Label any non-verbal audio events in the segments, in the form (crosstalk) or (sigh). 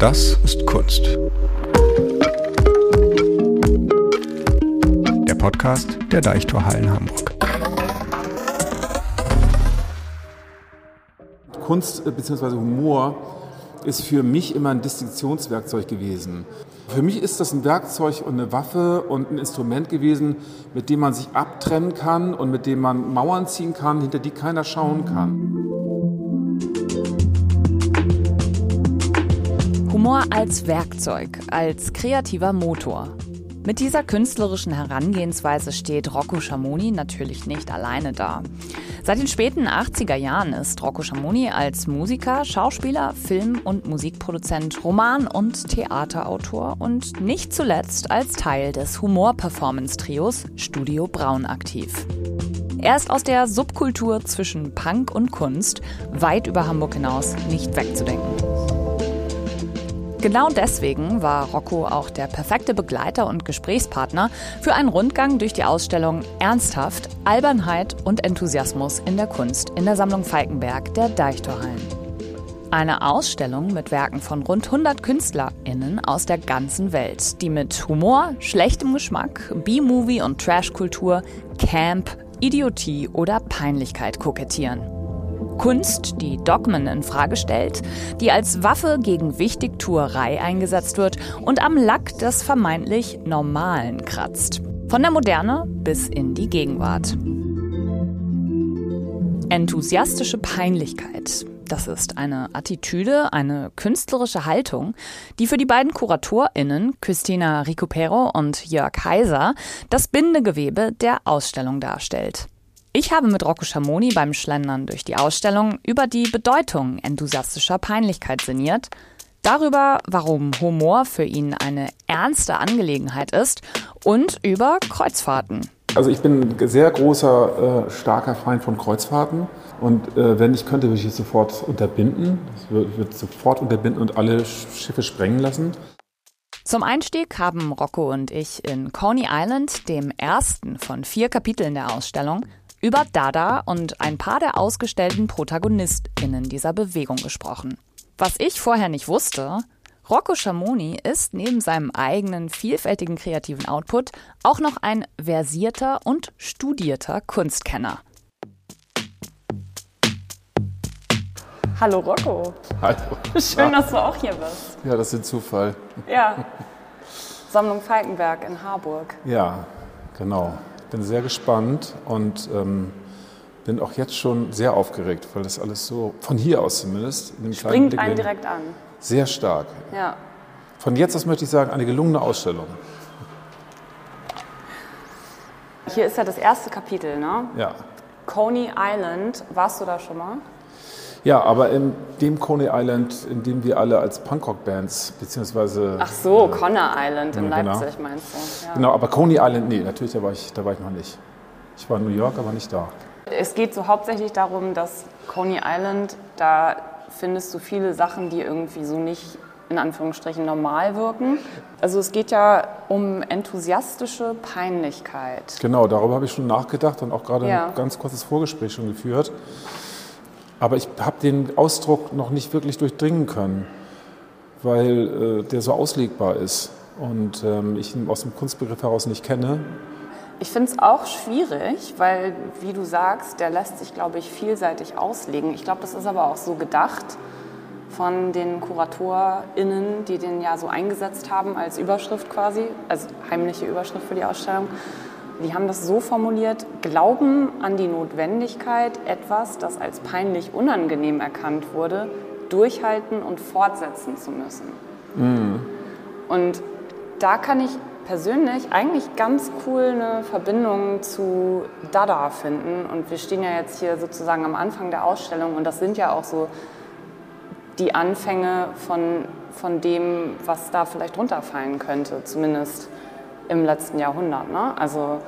Das ist Kunst. Der Podcast der Deichtorhallen Hamburg. Kunst bzw. Humor ist für mich immer ein Distinktionswerkzeug gewesen. Für mich ist das ein Werkzeug und eine Waffe und ein Instrument gewesen, mit dem man sich abtrennen kann und mit dem man Mauern ziehen kann, hinter die keiner schauen kann. Humor als Werkzeug, als kreativer Motor. Mit dieser künstlerischen Herangehensweise steht Rocco Schamoni natürlich nicht alleine da. Seit den späten 80er Jahren ist Rocco Schamoni als Musiker, Schauspieler, Film- und Musikproduzent, Roman- und Theaterautor und nicht zuletzt als Teil des Humor-Performance-Trios Studio Braun aktiv. Er ist aus der Subkultur zwischen Punk und Kunst weit über Hamburg hinaus nicht wegzudenken. Genau deswegen war Rocco auch der perfekte Begleiter und Gesprächspartner für einen Rundgang durch die Ausstellung Ernsthaft, Albernheit und Enthusiasmus in der Kunst in der Sammlung Falkenberg der Deichtorhallen. Eine Ausstellung mit Werken von rund 100 KünstlerInnen aus der ganzen Welt, die mit Humor, schlechtem Geschmack, B-Movie und Trashkultur, Camp, Idiotie oder Peinlichkeit kokettieren. Kunst, die Dogmen in Frage stellt, die als Waffe gegen Wichtigtuerei eingesetzt wird und am Lack des vermeintlich Normalen kratzt. Von der Moderne bis in die Gegenwart. Enthusiastische Peinlichkeit. Das ist eine Attitüde, eine künstlerische Haltung, die für die beiden KuratorInnen, Christina Ricupero und Jörg Heiser, das Bindegewebe der Ausstellung darstellt. Ich habe mit Rocco Schamoni beim Schlendern durch die Ausstellung über die Bedeutung enthusiastischer Peinlichkeit sinniert, darüber, warum Humor für ihn eine ernste Angelegenheit ist und über Kreuzfahrten. Also ich bin ein sehr großer, äh, starker Feind von Kreuzfahrten. Und äh, wenn ich könnte, würde ich es sofort unterbinden. Ich würde, würde sofort unterbinden und alle Schiffe sprengen lassen. Zum Einstieg haben Rocco und ich in Coney Island, dem ersten von vier Kapiteln der Ausstellung, über Dada und ein paar der ausgestellten ProtagonistInnen dieser Bewegung gesprochen. Was ich vorher nicht wusste, Rocco Schamoni ist neben seinem eigenen vielfältigen kreativen Output auch noch ein versierter und studierter Kunstkenner. Hallo Rocco. Hallo. Schön, dass du auch hier bist. Ja, das ist ein Zufall. Ja. Sammlung Falkenberg in Harburg. Ja, genau bin sehr gespannt und ähm, bin auch jetzt schon sehr aufgeregt, weil das alles so, von hier aus zumindest, in dem Springt einen direkt an. Sehr stark. Ja. Von jetzt aus möchte ich sagen, eine gelungene Ausstellung. Hier ist ja das erste Kapitel, ne? Ja. Coney Island, warst du da schon mal? Ja, aber in dem Coney Island, in dem wir alle als Punkrock-Bands, beziehungsweise... Ach so, äh, Conner Island in genau. Leipzig meinst du? Ja. Genau, aber Coney Island, nee, natürlich, da war, ich, da war ich noch nicht. Ich war in New York, aber nicht da. Es geht so hauptsächlich darum, dass Coney Island, da findest du viele Sachen, die irgendwie so nicht in Anführungsstrichen normal wirken. Also es geht ja um enthusiastische Peinlichkeit. Genau, darüber habe ich schon nachgedacht und auch gerade ja. ein ganz kurzes Vorgespräch schon geführt. Aber ich habe den Ausdruck noch nicht wirklich durchdringen können, weil äh, der so auslegbar ist und ähm, ich ihn aus dem Kunstbegriff heraus nicht kenne. Ich finde es auch schwierig, weil, wie du sagst, der lässt sich, glaube ich, vielseitig auslegen. Ich glaube, das ist aber auch so gedacht von den KuratorInnen, die den ja so eingesetzt haben als Überschrift quasi, als heimliche Überschrift für die Ausstellung die haben das so formuliert, Glauben an die Notwendigkeit, etwas, das als peinlich unangenehm erkannt wurde, durchhalten und fortsetzen zu müssen. Mhm. Und da kann ich persönlich eigentlich ganz cool eine Verbindung zu Dada finden. Und wir stehen ja jetzt hier sozusagen am Anfang der Ausstellung und das sind ja auch so die Anfänge von, von dem, was da vielleicht runterfallen könnte, zumindest im letzten Jahrhundert. Ne? Also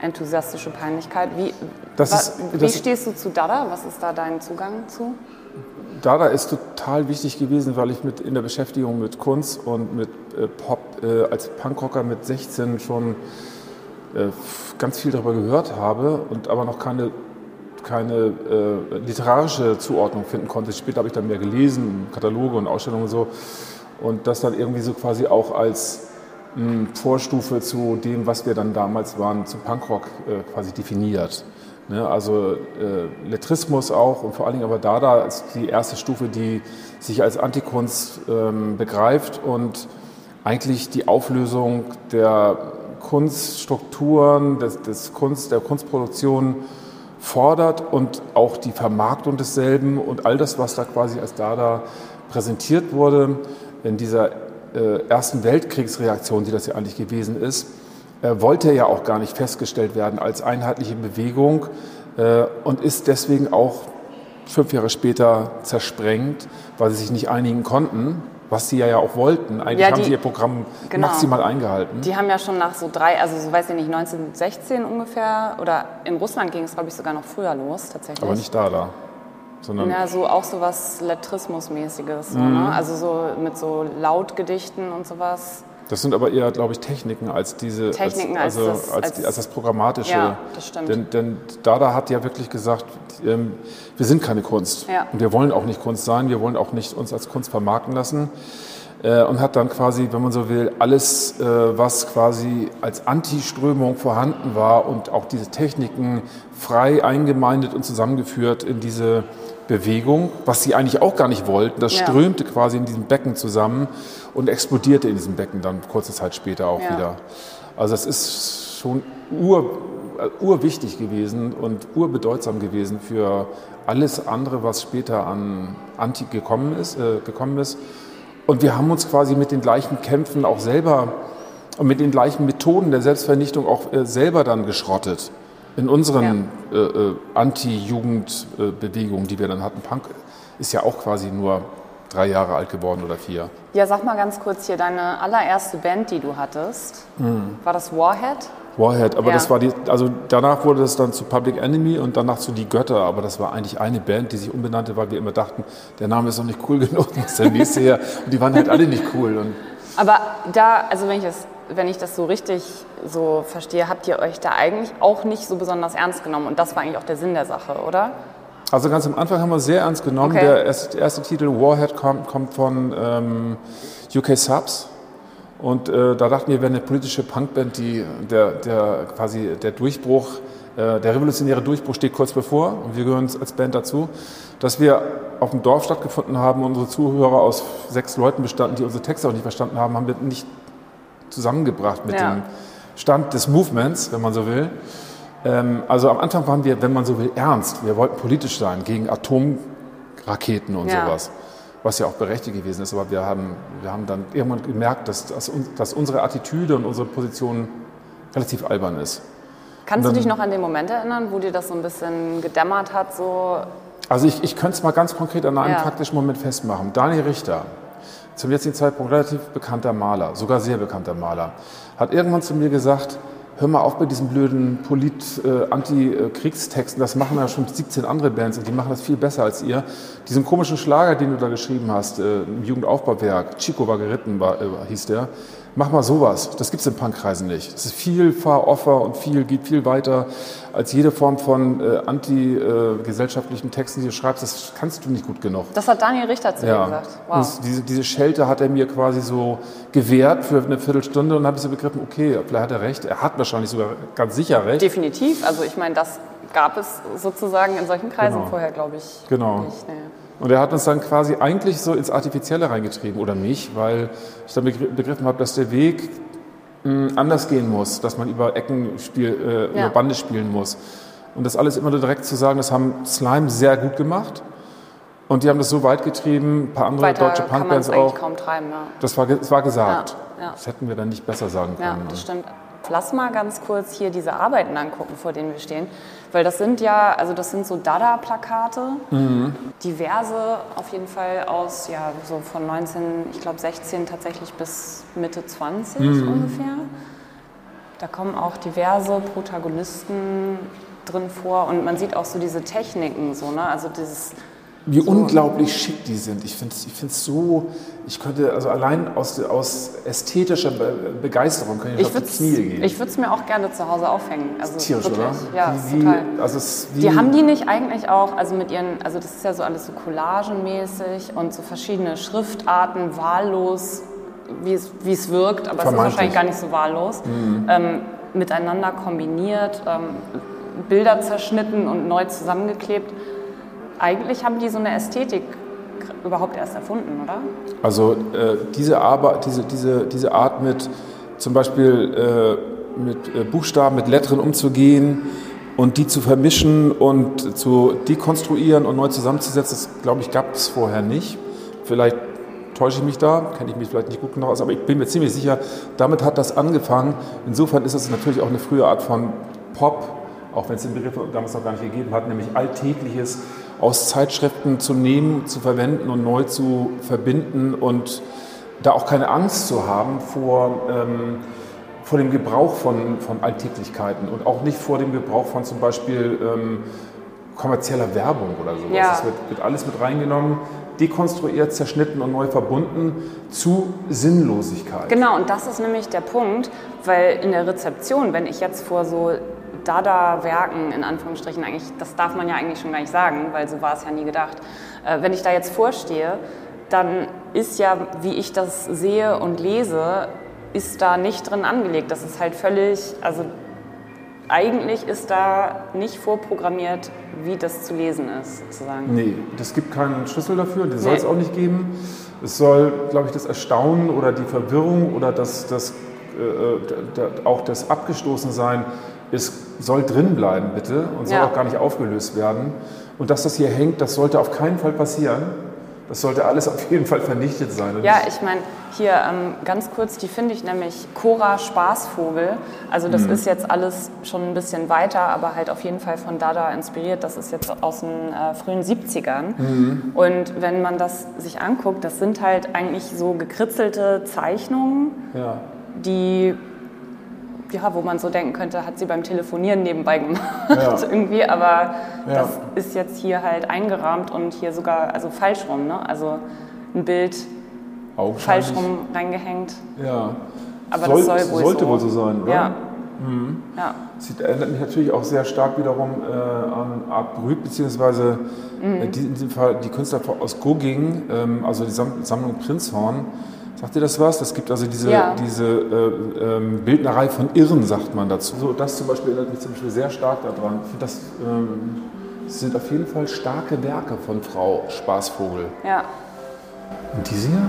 enthusiastische Peinlichkeit. Wie, ist, wie stehst du zu Dada? Was ist da dein Zugang zu? Dada ist total wichtig gewesen, weil ich mit in der Beschäftigung mit Kunst und mit äh, Pop äh, als Punkrocker mit 16 schon äh, ganz viel darüber gehört habe und aber noch keine, keine äh, literarische Zuordnung finden konnte. Später habe ich dann mehr gelesen, Kataloge und Ausstellungen und so. und das dann irgendwie so quasi auch als Vorstufe zu dem, was wir dann damals waren, zu Punkrock äh, quasi definiert. Ne, also äh, Lettrismus auch und vor allen Dingen aber Dada als die erste Stufe, die sich als Antikunst ähm, begreift und eigentlich die Auflösung der Kunststrukturen, des, des Kunst, der Kunstproduktion fordert und auch die Vermarktung desselben und all das, was da quasi als Dada präsentiert wurde, in dieser äh, Ersten Weltkriegsreaktion, die das ja eigentlich gewesen ist, äh, wollte ja auch gar nicht festgestellt werden als einheitliche Bewegung äh, und ist deswegen auch fünf Jahre später zersprengt, weil sie sich nicht einigen konnten was sie ja auch wollten. Eigentlich ja, die, haben sie ihr Programm genau. maximal eingehalten. Die haben ja schon nach so drei, also so weiß ich nicht, 1916 ungefähr, oder in Russland ging es, glaube ich, sogar noch früher los, tatsächlich. Aber nicht da, da. Sondern ja, so auch so was Lettrismus-mäßiges, so, mhm. ne? also so mit so Lautgedichten und sowas. Das sind aber eher, glaube ich, Techniken als diese, Techniken als, also, als, das, als, als, als das Programmatische. Ja, das stimmt. Denn, denn Dada hat ja wirklich gesagt, ähm, wir sind keine Kunst. Ja. Und wir wollen auch nicht Kunst sein, wir wollen auch nicht uns als Kunst vermarkten lassen. Äh, und hat dann quasi, wenn man so will, alles, äh, was quasi als Antiströmung vorhanden war und auch diese Techniken frei eingemeindet und zusammengeführt in diese Bewegung, was sie eigentlich auch gar nicht wollten. Das ja. strömte quasi in diesem Becken zusammen und explodierte in diesem Becken dann kurze Zeit später auch ja. wieder. Also es ist schon ur, äh, urwichtig gewesen und urbedeutsam gewesen für alles andere, was später an Antik gekommen ist, äh, gekommen ist. Und wir haben uns quasi mit den gleichen Kämpfen auch selber und mit den gleichen Methoden der Selbstvernichtung auch äh, selber dann geschrottet. In unseren ja. äh, äh, Anti-Jugend-Bewegungen, die wir dann hatten. Punk ist ja auch quasi nur drei Jahre alt geworden oder vier. Ja, sag mal ganz kurz hier, deine allererste Band, die du hattest, mhm. war das Warhead? Warhead, aber ja. das war die, also danach wurde das dann zu Public Enemy und danach zu Die Götter, aber das war eigentlich eine Band, die sich umbenannte, weil wir immer dachten, der Name ist noch nicht cool (laughs) genug, muss der nächste her. Und die waren halt alle nicht cool. Und aber da, also wenn ich das, wenn ich das so richtig so verstehe, habt ihr euch da eigentlich auch nicht so besonders ernst genommen und das war eigentlich auch der Sinn der Sache, oder? Also ganz am Anfang haben wir sehr ernst genommen. Okay. Der erste, erste, Titel Warhead kommt, kommt von ähm, UK Subs. Und äh, da dachten wir, wir eine politische Punkband, die der, der quasi der Durchbruch, äh, der revolutionäre Durchbruch steht kurz bevor und wir gehören als Band dazu, dass wir auf dem Dorf stattgefunden haben, unsere Zuhörer aus sechs Leuten bestanden, die unsere Texte auch nicht verstanden haben, haben wir nicht zusammengebracht mit ja. dem Stand des Movements, wenn man so will. Ähm, also am Anfang waren wir, wenn man so will, ernst. Wir wollten politisch sein gegen Atomraketen und ja. sowas was ja auch berechtigt gewesen ist. Aber wir haben, wir haben dann irgendwann gemerkt, dass, dass, dass unsere Attitüde und unsere Position relativ albern ist. Kannst dann, du dich noch an den Moment erinnern, wo dir das so ein bisschen gedämmert hat? So also ich, ich könnte es mal ganz konkret an einem ja. praktischen Moment festmachen. Daniel Richter, zum jetzigen Zeitpunkt relativ bekannter Maler, sogar sehr bekannter Maler, hat irgendwann zu mir gesagt, hör mal auf bei diesen blöden Polit-Anti-Kriegstexten, das machen ja schon 17 andere Bands und die machen das viel besser als ihr. Diesen komischen Schlager, den du da geschrieben hast, äh, im Jugendaufbauwerk, Chico war geritten, war, äh, hieß der, mach mal sowas. Das gibt es in Punkkreisen nicht. Das ist viel far-offer und viel, geht viel weiter als jede Form von äh, anti-gesellschaftlichen äh, Texten, die du schreibst. Das kannst du nicht gut genug. Das hat Daniel Richter zu ja. mir gesagt. Wow. diese, diese Schelte hat er mir quasi so gewährt für eine Viertelstunde und habe ich so begriffen, okay, vielleicht hat er recht. Er hat wahrscheinlich sogar ganz sicher recht. Definitiv. Also ich meine, das gab es sozusagen in solchen Kreisen genau. vorher, glaube ich. Genau. Nicht, nee. Und er hat uns dann quasi eigentlich so ins Artifizielle reingetrieben, oder mich, weil ich dann begriffen habe, dass der Weg hm, anders gehen muss, dass man über Ecken spiel, äh, ja. über Bande spielen muss. Und das alles immer nur direkt zu sagen, das haben Slime sehr gut gemacht. Und die haben das so weit getrieben, ein paar andere Weiter deutsche Punkbands auch. kaum treiben, ja. Das war, das war gesagt. Ja, ja. Das hätten wir dann nicht besser sagen können. Ja, das stimmt. Lass mal ganz kurz hier diese Arbeiten angucken, vor denen wir stehen. Weil das sind ja, also das sind so Dada-Plakate, mhm. diverse auf jeden Fall aus, ja, so von 19, ich glaube 16 tatsächlich bis Mitte 20 mhm. ungefähr. Da kommen auch diverse Protagonisten drin vor und man sieht auch so diese Techniken, so, ne? also dieses wie so. unglaublich schick die sind. Ich finde es ich so, ich könnte, also allein aus, aus ästhetischer Begeisterung könnte ich, ich auf die Knie gehen. Ich würde es mir auch gerne zu Hause aufhängen. Also tierisch, wirklich. oder? Ja, wie, total. Also die haben die nicht eigentlich auch, also mit ihren, also das ist ja so alles so collagenmäßig und so verschiedene Schriftarten, wahllos, wie es wirkt, aber es ist wahrscheinlich gar nicht so wahllos, mhm. ähm, miteinander kombiniert, ähm, Bilder zerschnitten und neu zusammengeklebt eigentlich haben die so eine Ästhetik überhaupt erst erfunden, oder? Also äh, diese, Arbeit, diese, diese, diese Art mit zum Beispiel äh, mit äh, Buchstaben, mit Lettern umzugehen und die zu vermischen und zu dekonstruieren und neu zusammenzusetzen, das glaube ich gab es vorher nicht. Vielleicht täusche ich mich da, kenne ich mich vielleicht nicht gut genug aus, aber ich bin mir ziemlich sicher, damit hat das angefangen. Insofern ist es natürlich auch eine frühe Art von Pop, auch wenn es den Begriff damals noch gar nicht gegeben hat, nämlich Alltägliches aus Zeitschriften zu nehmen, zu verwenden und neu zu verbinden und da auch keine Angst zu haben vor, ähm, vor dem Gebrauch von, von Alltäglichkeiten und auch nicht vor dem Gebrauch von zum Beispiel ähm, kommerzieller Werbung oder sowas. Ja. Das wird, wird alles mit reingenommen, dekonstruiert, zerschnitten und neu verbunden zu Sinnlosigkeit. Genau, und das ist nämlich der Punkt, weil in der Rezeption, wenn ich jetzt vor so Dada-Werken, in Anführungsstrichen eigentlich, das darf man ja eigentlich schon gar nicht sagen, weil so war es ja nie gedacht. Äh, wenn ich da jetzt vorstehe, dann ist ja, wie ich das sehe und lese, ist da nicht drin angelegt. Das ist halt völlig, also eigentlich ist da nicht vorprogrammiert, wie das zu lesen ist, sozusagen. Nee, es gibt keinen Schlüssel dafür, den soll es auch nicht geben. Es soll, glaube ich, das Erstaunen oder die Verwirrung oder das, das, äh, äh auch das Abgestoßensein es soll drin bleiben, bitte, und soll ja. auch gar nicht aufgelöst werden. Und dass das hier hängt, das sollte auf keinen Fall passieren. Das sollte alles auf jeden Fall vernichtet sein. Ja, ich meine, hier ähm, ganz kurz, die finde ich nämlich Cora Spaßvogel. Also das mhm. ist jetzt alles schon ein bisschen weiter, aber halt auf jeden Fall von Dada inspiriert. Das ist jetzt aus den äh, frühen 70ern. Mhm. Und wenn man das sich anguckt, das sind halt eigentlich so gekritzelte Zeichnungen, ja. die ja, wo man so denken könnte, hat sie beim Telefonieren nebenbei gemacht ja. (laughs) irgendwie, aber ja. das ist jetzt hier halt eingerahmt und hier sogar, also falsch rum, ne? also ein Bild falsch rum reingehängt. Ja. Aber soll, das soll wohl sollte so. wohl so sein, oder? Ja. Mhm. ja. Sie erinnert mich natürlich auch sehr stark wiederum äh, an Art Brüt, beziehungsweise mhm. äh, die, in diesem Fall die Künstler aus Goging, ähm, also die Sammlung Prinzhorn, Sagt dir das was? Es gibt also diese, ja. diese äh, ähm, Bildnerei von Irren, sagt man dazu. So, das zum Beispiel erinnert mich zum Beispiel sehr stark daran. Ich finde, das ähm, sind auf jeden Fall starke Werke von Frau Spaßvogel. Ja. Und diese hier?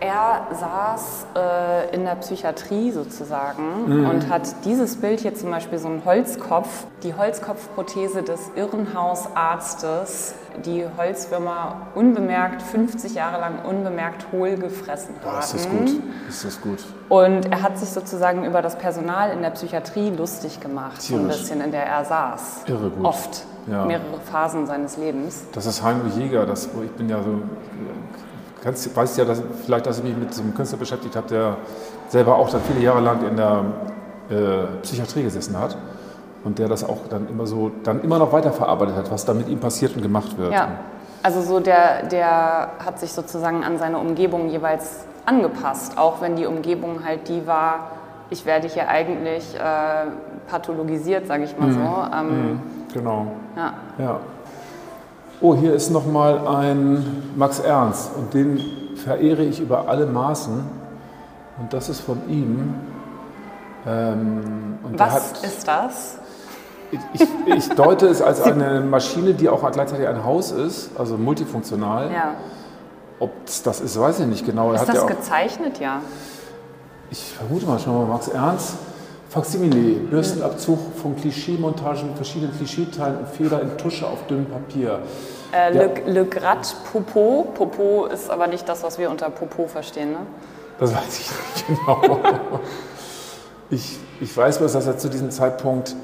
Er saß äh, in der Psychiatrie sozusagen mhm. und hat dieses Bild hier zum Beispiel so einen Holzkopf, die Holzkopfprothese des Irrenhausarztes, die Holzwürmer unbemerkt, 50 Jahre lang unbemerkt hohl gefressen haben. Ist das gut? Ist das gut? Und er hat sich sozusagen über das Personal in der Psychiatrie lustig gemacht, Tierisch. so ein bisschen, in der er saß. Irre gut. Oft. Ja. Mehrere Phasen seines Lebens. Das ist Heinrich Jäger, das, ich bin ja so kannst, weißt ja dass, vielleicht, dass ich mich mit so einem Künstler beschäftigt habe, der selber auch dann viele Jahre lang in der äh, Psychiatrie gesessen hat und der das auch dann immer so, dann immer noch weiterverarbeitet hat, was da mit ihm passiert und gemacht wird. Ja, also so der, der hat sich sozusagen an seine Umgebung jeweils angepasst, auch wenn die Umgebung halt die war, ich werde hier eigentlich äh, pathologisiert, sage ich mal mhm. so. Ähm, mhm. Genau. Ja. ja oh, hier ist nochmal ein Max Ernst und den verehre ich über alle Maßen. Und das ist von ihm. Ähm, Was hat, ist das? Ich, ich, deute es als eine Maschine, die auch gleichzeitig ein Haus ist, also multifunktional. Ja. Ob das ist, weiß ich nicht genau. Ist das ja gezeichnet, ja? Ich vermute mal, schon mal Max Ernst. Faksimile, Bürstenabzug von Klischeemontagen verschiedenen Klischeeteilen und Fehler in Tusche auf dünnem Papier. Äh, Le, Le Grat Popo. Popo ist aber nicht das, was wir unter Popo verstehen, ne? Das weiß ich nicht (laughs) genau. ich, ich weiß bloß, dass er zu diesem Zeitpunkt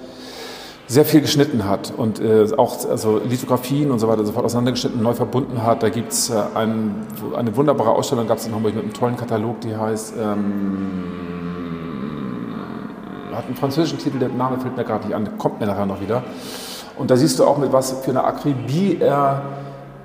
sehr viel geschnitten hat und äh, auch also Lithografien und so weiter sofort auseinandergeschnitten, neu verbunden hat. Da gibt es äh, ein, eine wunderbare Ausstellung, gab es in Hamburg mit einem tollen Katalog, die heißt ähm, hat einen französischen Titel, der Name fällt mir gerade nicht an, kommt mir nachher noch wieder. Und da siehst du auch, mit was für eine Akribie er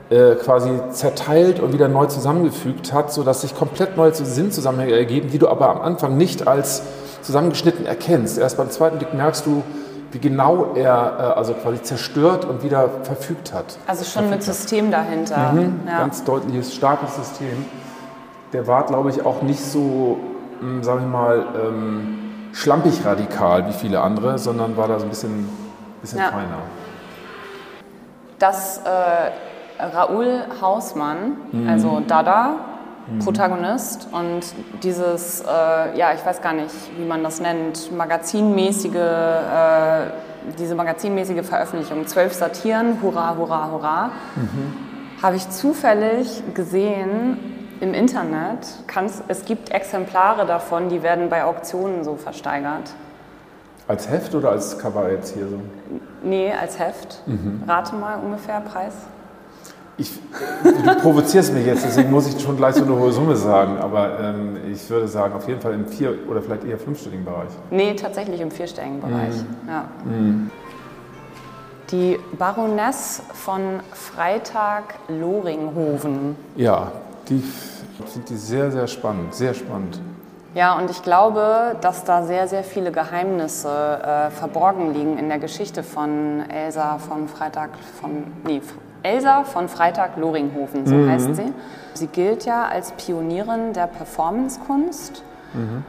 äh, quasi zerteilt und wieder neu zusammengefügt hat, sodass sich komplett neue Sinnzusammenhänge ergeben, die du aber am Anfang nicht als zusammengeschnitten erkennst. Erst beim zweiten Blick merkst du, wie genau er äh, also quasi zerstört und wieder verfügt hat. Also schon mit System dahinter. Mhm, ja. Ganz deutliches, starkes System. Der war, glaube ich, auch nicht so, hm, sagen wir mal, ähm, schlampig radikal wie viele andere, sondern war da so ein bisschen, bisschen ja. feiner. Das äh, Raoul Hausmann, mhm. also Dada, mhm. Protagonist und dieses, äh, ja, ich weiß gar nicht, wie man das nennt, magazinmäßige, äh, diese magazinmäßige Veröffentlichung, zwölf Satiren, hurra, hurra, hurra, mhm. habe ich zufällig gesehen im Internet. Kann's, es gibt Exemplare davon, die werden bei Auktionen so versteigert. Als Heft oder als Cover jetzt hier so? Nee, als Heft. Mhm. Rate mal ungefähr Preis. Ich, du provozierst mich jetzt, deswegen muss ich schon gleich so eine hohe Summe sagen. Aber ähm, ich würde sagen, auf jeden Fall im vier- oder vielleicht eher fünfstelligen Bereich. Nee, tatsächlich im vierstelligen Bereich. Mhm. Ja. Mhm. Die Baroness von Freitag-Loringhoven. Ja, die sind die sehr, sehr spannend, sehr spannend. Ja, und ich glaube, dass da sehr, sehr viele Geheimnisse äh, verborgen liegen in der Geschichte von Elsa von Freitag, von, nee, Elsa von Freitag-Loringhofen, so mhm. heißt sie. Sie gilt ja als Pionierin der Performancekunst. Mhm.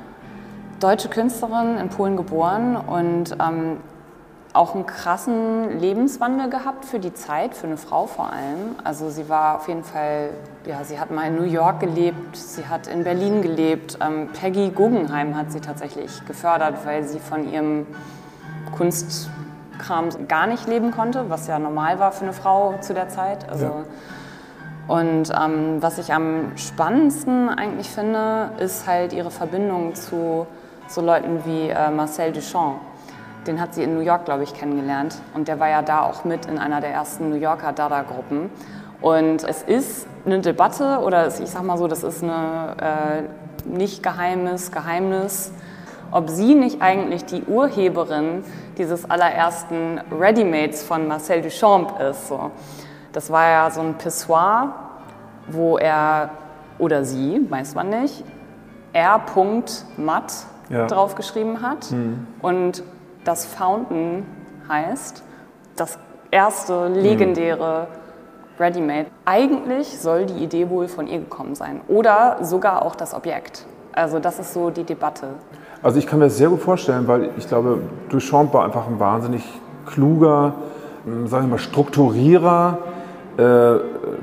Deutsche Künstlerin, in Polen geboren und ähm, auch einen krassen Lebenswandel gehabt für die Zeit, für eine Frau vor allem. Also sie war auf jeden Fall, ja, sie hat mal in New York gelebt, sie hat in Berlin gelebt. Ähm, Peggy Guggenheim hat sie tatsächlich gefördert, weil sie von ihrem Kunst Kram gar nicht leben konnte, was ja normal war für eine Frau zu der Zeit. Also, ja. Und ähm, was ich am spannendsten eigentlich finde, ist halt ihre Verbindung zu so Leuten wie äh, Marcel Duchamp. Den hat sie in New York, glaube ich, kennengelernt. Und der war ja da auch mit in einer der ersten New Yorker Dada-Gruppen. Und es ist eine Debatte, oder ich sag mal so, das ist eine äh, nicht geheimes Geheimnis, ob sie nicht eigentlich die Urheberin dieses allerersten Readymates von Marcel Duchamp ist. So. Das war ja so ein Pissoir, wo er oder sie, weiß man nicht, R. Matt ja. draufgeschrieben hat. Mhm. Und das Fountain heißt das erste legendäre mhm. Ready-Made. Eigentlich soll die Idee wohl von ihr gekommen sein oder sogar auch das Objekt. Also das ist so die Debatte. Also ich kann mir das sehr gut vorstellen, weil ich glaube, Duchamp war einfach ein wahnsinnig kluger, hm, sagen wir mal, Strukturierer äh,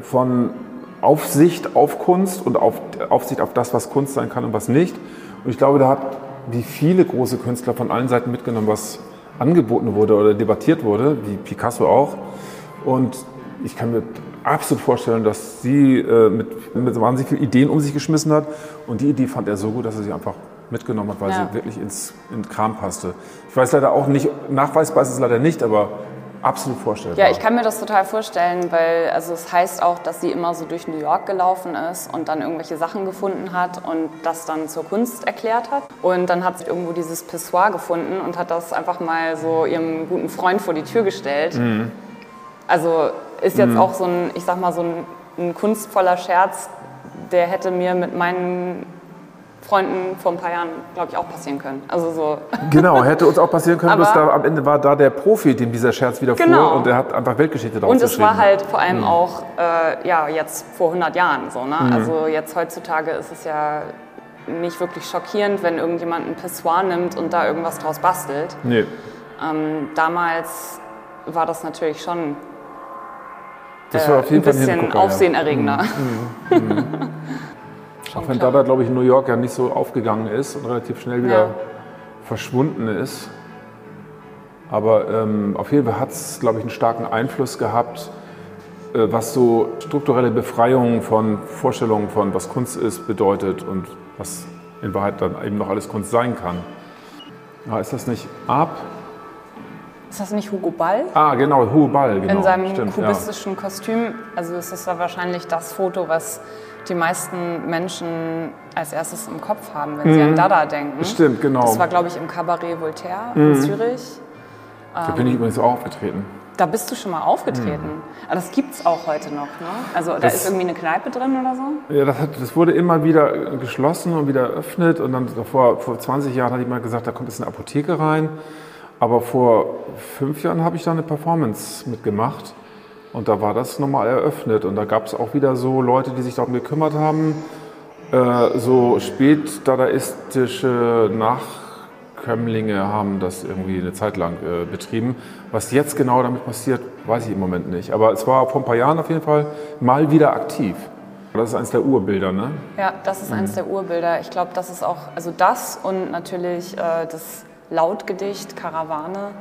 von Aufsicht auf Kunst und auf, Aufsicht auf das, was Kunst sein kann und was nicht. Und ich glaube, da hat wie viele große Künstler von allen Seiten mitgenommen, was angeboten wurde oder debattiert wurde, wie Picasso auch. Und ich kann mir absolut vorstellen, dass sie äh, mit, mit wahnsinnig vielen Ideen um sich geschmissen hat. Und die Idee fand er so gut, dass er sie einfach mitgenommen hat, weil ja. sie wirklich ins, in Kram passte. Ich weiß leider auch nicht, nachweisbar ist es leider nicht, aber absolut vorstellbar. Ja, ich kann mir das total vorstellen, weil also es heißt auch, dass sie immer so durch New York gelaufen ist und dann irgendwelche Sachen gefunden hat und das dann zur Kunst erklärt hat. Und dann hat sie irgendwo dieses Pissoir gefunden und hat das einfach mal so ihrem guten Freund vor die Tür gestellt. Mhm. Also ist jetzt mhm. auch so ein, ich sag mal, so ein, ein kunstvoller Scherz, der hätte mir mit meinen Freunden vor ein paar Jahren, glaube ich, auch passieren können. Also so. (laughs) Genau, hätte uns auch passieren können. Aber da, am Ende war da der Profi, dem dieser Scherz widerfuhr genau. und der hat einfach Weltgeschichte daraus Und es war halt vor allem mhm. auch, äh, ja, jetzt vor 100 Jahren so. Ne? Mhm. Also jetzt heutzutage ist es ja nicht wirklich schockierend, wenn irgendjemand ein Pissoir nimmt und da irgendwas draus bastelt. Nee. Ähm, damals war das natürlich schon das war auf jeden ein bisschen Fall aufsehenerregender. Mhm. (laughs) Mhm. Auch wenn Dada, glaube ich, in New York ja nicht so aufgegangen ist und relativ schnell wieder ja. verschwunden ist. Aber ähm, auf jeden Fall hat es, glaube ich, einen starken Einfluss gehabt, äh, was so strukturelle Befreiung von Vorstellungen von, was Kunst ist, bedeutet und was in Wahrheit dann eben noch alles Kunst sein kann. Ja, ist das nicht Ab? Ist das nicht Hugo Ball? Ah, genau, Hugo Ball, genau. In seinem Stimmt, kubistischen ja. Kostüm. Also es ist ja wahrscheinlich das Foto, was die meisten Menschen als erstes im Kopf haben, wenn mhm. sie an Dada denken. Stimmt, genau. Das war, glaube ich, im Cabaret Voltaire mhm. in Zürich. Da bin ich ähm, übrigens auch aufgetreten. Da bist du schon mal aufgetreten. Aber das gibt es auch heute noch, ne? Also da Das- ist irgendwie eine Kneipe drin oder so? Ja, das, hat, das wurde immer wieder geschlossen und wieder eröffnet. Und dann vor, vor 20 Jahren hat jemand gesagt, da kommt jetzt eine Apotheke rein. Aber vor fünf Jahren habe ich da eine Performance mitgemacht. Und da war das nochmal eröffnet. Und da gab es auch wieder so Leute, die sich darum gekümmert haben, äh, so spätdadaistische Nachkömmlinge haben das irgendwie eine Zeit lang äh, betrieben. Was jetzt genau damit passiert, weiß ich im Moment nicht. Aber es war vor ein paar Jahren auf jeden Fall mal wieder aktiv. Das ist eines der Urbilder, ne? Ja, das ist eines der Urbilder. Ich glaube, das ist auch, also das und natürlich äh, das Lautgedicht Karawane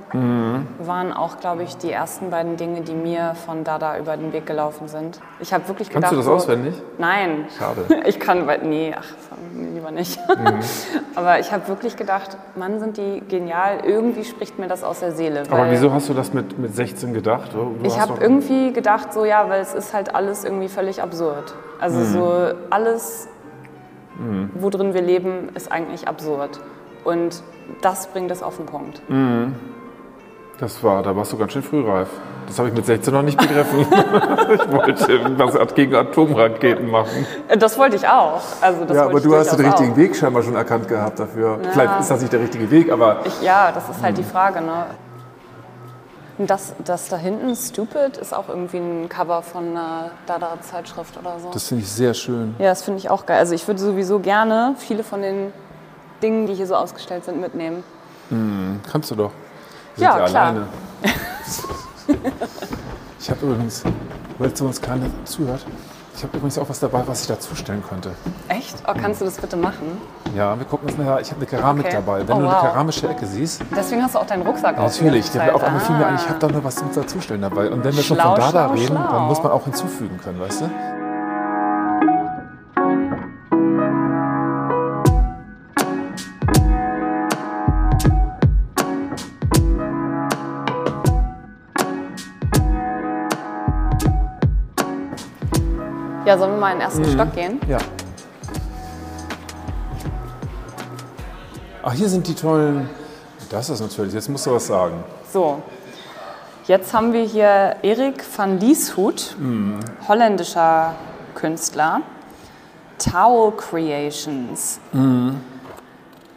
waren auch, glaube ich, die ersten beiden Dinge, die mir von Dada über den Weg gelaufen sind. Ich habe wirklich Kannst gedacht, du das so, auswendig? Nein. Schade. (laughs) Ich kann, nee, ach, lieber nicht. (laughs) Aber ich habe wirklich gedacht, Mann, sind die genial. Irgendwie spricht mir das aus der Seele. Aber wieso hast du das mit, mit 16 gedacht? Du ich habe irgendwie gedacht, so ja, weil es ist halt alles irgendwie völlig absurd. Also so alles, wo drin wir leben, ist eigentlich absurd. Und das bringt es auf den Punkt. Das war, da warst du ganz schön frühreif. Das habe ich mit 16 noch nicht begriffen. (laughs) ich wollte was gegen Atomraketen machen. Das wollte ich auch. Also das Ja, aber du hast den richtigen auch. Weg scheinbar schon erkannt gehabt dafür. Vielleicht ist das nicht der richtige Weg, aber Ich, ja, das ist halt die Frage. Ne? Und Das, das da hinten, Stupid, ist auch irgendwie ein Cover von einer Dada-Zeitschrift oder so. Das finde ich sehr schön. ja, das finde ich auch geil. Also ich würde sowieso gerne viele von den Dingen, die hier so ausgestellt sind, mitnehmen. Kannst du doch. Wir Ja, sind klar. alleine. (laughs) ich habe übrigens, weil jetzt uns keiner zuhört, ich habe übrigens auch was dabei, was ich dazustellen könnte. Echt? Oh, kannst du das bitte machen? Ja, wir gucken uns nachher. Ich habe eine Keramik Okay. dabei. Wenn Oh, du wow. eine keramische Ecke siehst, Deswegen hast du auch deinen Rucksack natürlich. Der, ausgestellt. auf einmal fiel mir ein, Ah. ich habe da nur was zum Dazustellen dabei. Und wenn wir schon von Dada schlau, reden, schlau. dann muss man auch hinzufügen können, weißt du? Ja, sollen wir mal in den ersten Mhm. Stock gehen? Ja. Ach, hier sind die tollen. Das ist natürlich, jetzt musst du was sagen. So, jetzt haben wir hier Erik van Lieshout, holländischer Künstler. Towel Creations.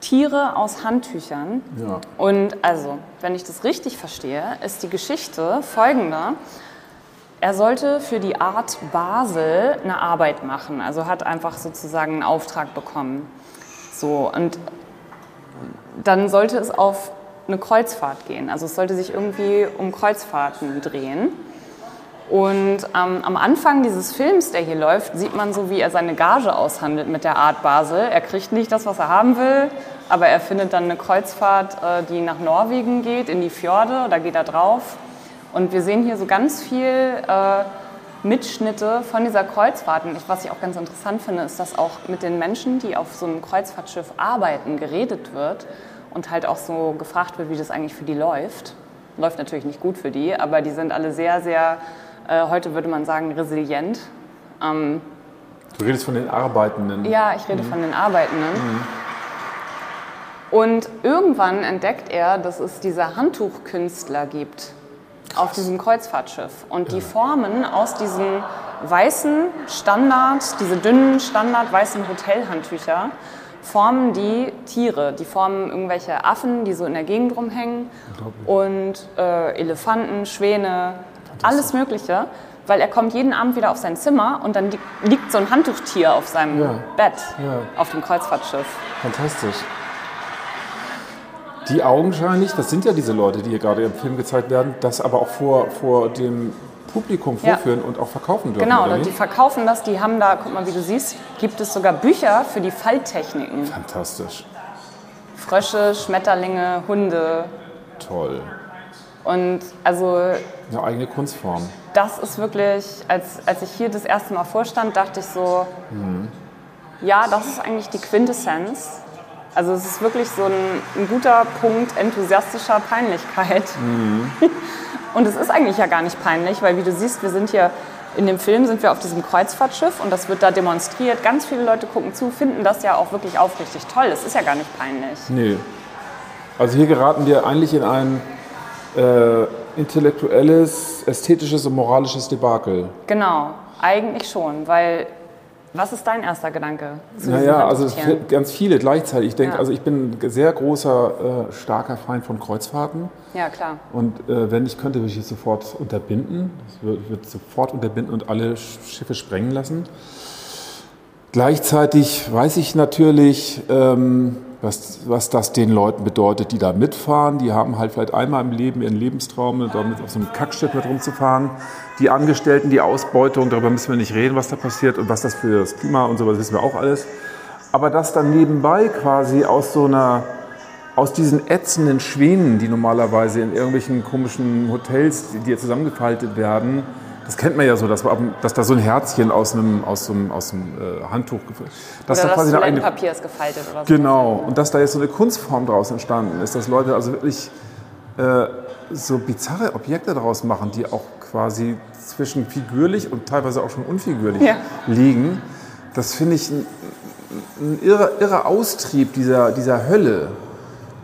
Tiere aus Handtüchern. Ja. Und also, wenn ich das richtig verstehe, ist die Geschichte folgende. Er sollte für die Art Basel eine Arbeit machen, also hat einfach sozusagen einen Auftrag bekommen. So, und dann sollte es auf eine Kreuzfahrt gehen. Also es sollte sich irgendwie um Kreuzfahrten drehen. Und ähm, am Anfang dieses Films, der hier läuft, sieht man so, wie er seine Gage aushandelt mit der Art Basel. Er kriegt nicht das, was er haben will, aber er findet dann eine Kreuzfahrt, äh, die nach Norwegen geht, in die Fjorde, da geht er drauf. Und wir sehen hier so ganz viel äh, Mitschnitte von dieser Kreuzfahrt. Und ich, was ich auch ganz interessant finde, ist, dass auch mit den Menschen, die auf so einem Kreuzfahrtschiff arbeiten, geredet wird und halt auch so gefragt wird, wie das eigentlich für die läuft. Läuft natürlich nicht gut für die, aber die sind alle sehr, sehr, äh, heute würde man sagen, resilient. Ähm, Du redest von den Arbeitenden. ja, ich rede von den Arbeitenden. Und irgendwann entdeckt er, dass es diese Handtuchkünstler gibt auf diesem Kreuzfahrtschiff. Und die formen aus diesen weißen Standard, diese dünnen Standard weißen Hotelhandtücher, formen die Tiere. Die formen irgendwelche Affen, die so in der Gegend rumhängen und äh, Elefanten, Schwäne, alles Mögliche. Weil er kommt jeden Abend wieder auf sein Zimmer und dann li liegt so ein Handtuchtier auf seinem Ja. Bett Ja. auf dem Kreuzfahrtschiff. Fantastisch. Die augenscheinlich, das sind ja diese Leute, die hier gerade im Film gezeigt werden, das aber auch vor, vor dem Publikum Ja. vorführen und auch verkaufen dürfen. Genau, die verkaufen das, die haben da, guck mal, wie du siehst, gibt es sogar Bücher für die Falltechniken. Fantastisch. Frösche, Schmetterlinge, Hunde. Toll. Und also Eine eigene Kunstform. das ist wirklich, als, als ich hier das erste Mal vorstand, dachte ich so, ja, das ist eigentlich die Quintessenz. Also es ist wirklich so ein, ein guter Punkt enthusiastischer Peinlichkeit. (laughs) Und es ist eigentlich ja gar nicht peinlich, weil wie du siehst, wir sind hier in dem Film sind wir auf diesem Kreuzfahrtschiff und das wird da demonstriert. Ganz viele Leute gucken zu, finden das ja auch wirklich aufrichtig toll. Es ist ja gar nicht peinlich. Nee. Also hier geraten wir eigentlich in ein, äh, intellektuelles, ästhetisches und moralisches Debakel. Genau, eigentlich schon, weil was ist dein erster Gedanke zu Naja, also ganz viele gleichzeitig. Ich denke, Ja. also ich bin ein sehr großer, äh, starker Feind von Kreuzfahrten. Ja, klar. Und äh, wenn ich könnte, würde ich es sofort unterbinden. Ich würde würd sofort unterbinden und alle Sch- Schiffe sprengen lassen. Gleichzeitig weiß ich natürlich, ähm, was, was das den Leuten bedeutet, die da mitfahren. Die haben halt vielleicht einmal im Leben ihren Lebenstraum, damit auf so einem Kackschiff mit rumzufahren. Die Angestellten, die Ausbeutung, darüber müssen wir nicht reden, was da passiert und was das für das Klima und sowas wissen wir auch alles. Aber dass dann nebenbei quasi aus so einer aus diesen ätzenden Schwänen, die normalerweise in irgendwelchen komischen Hotels, die, ja zusammengefaltet werden, das kennt man ja so, dass, dass da so ein Herzchen aus einem, aus einem, aus einem äh, Handtuch, gef- dass Oder da das eine Toilettenpapier ist gefaltet oder so. genau, und dass da jetzt so eine Kunstform draus entstanden ist, dass Leute also wirklich äh, so bizarre Objekte daraus machen, die auch quasi zwischen figürlich und teilweise auch schon unfigürlich Ja. liegen. Das finde ich ein, ein irrer, irrer Austrieb dieser, dieser Hölle,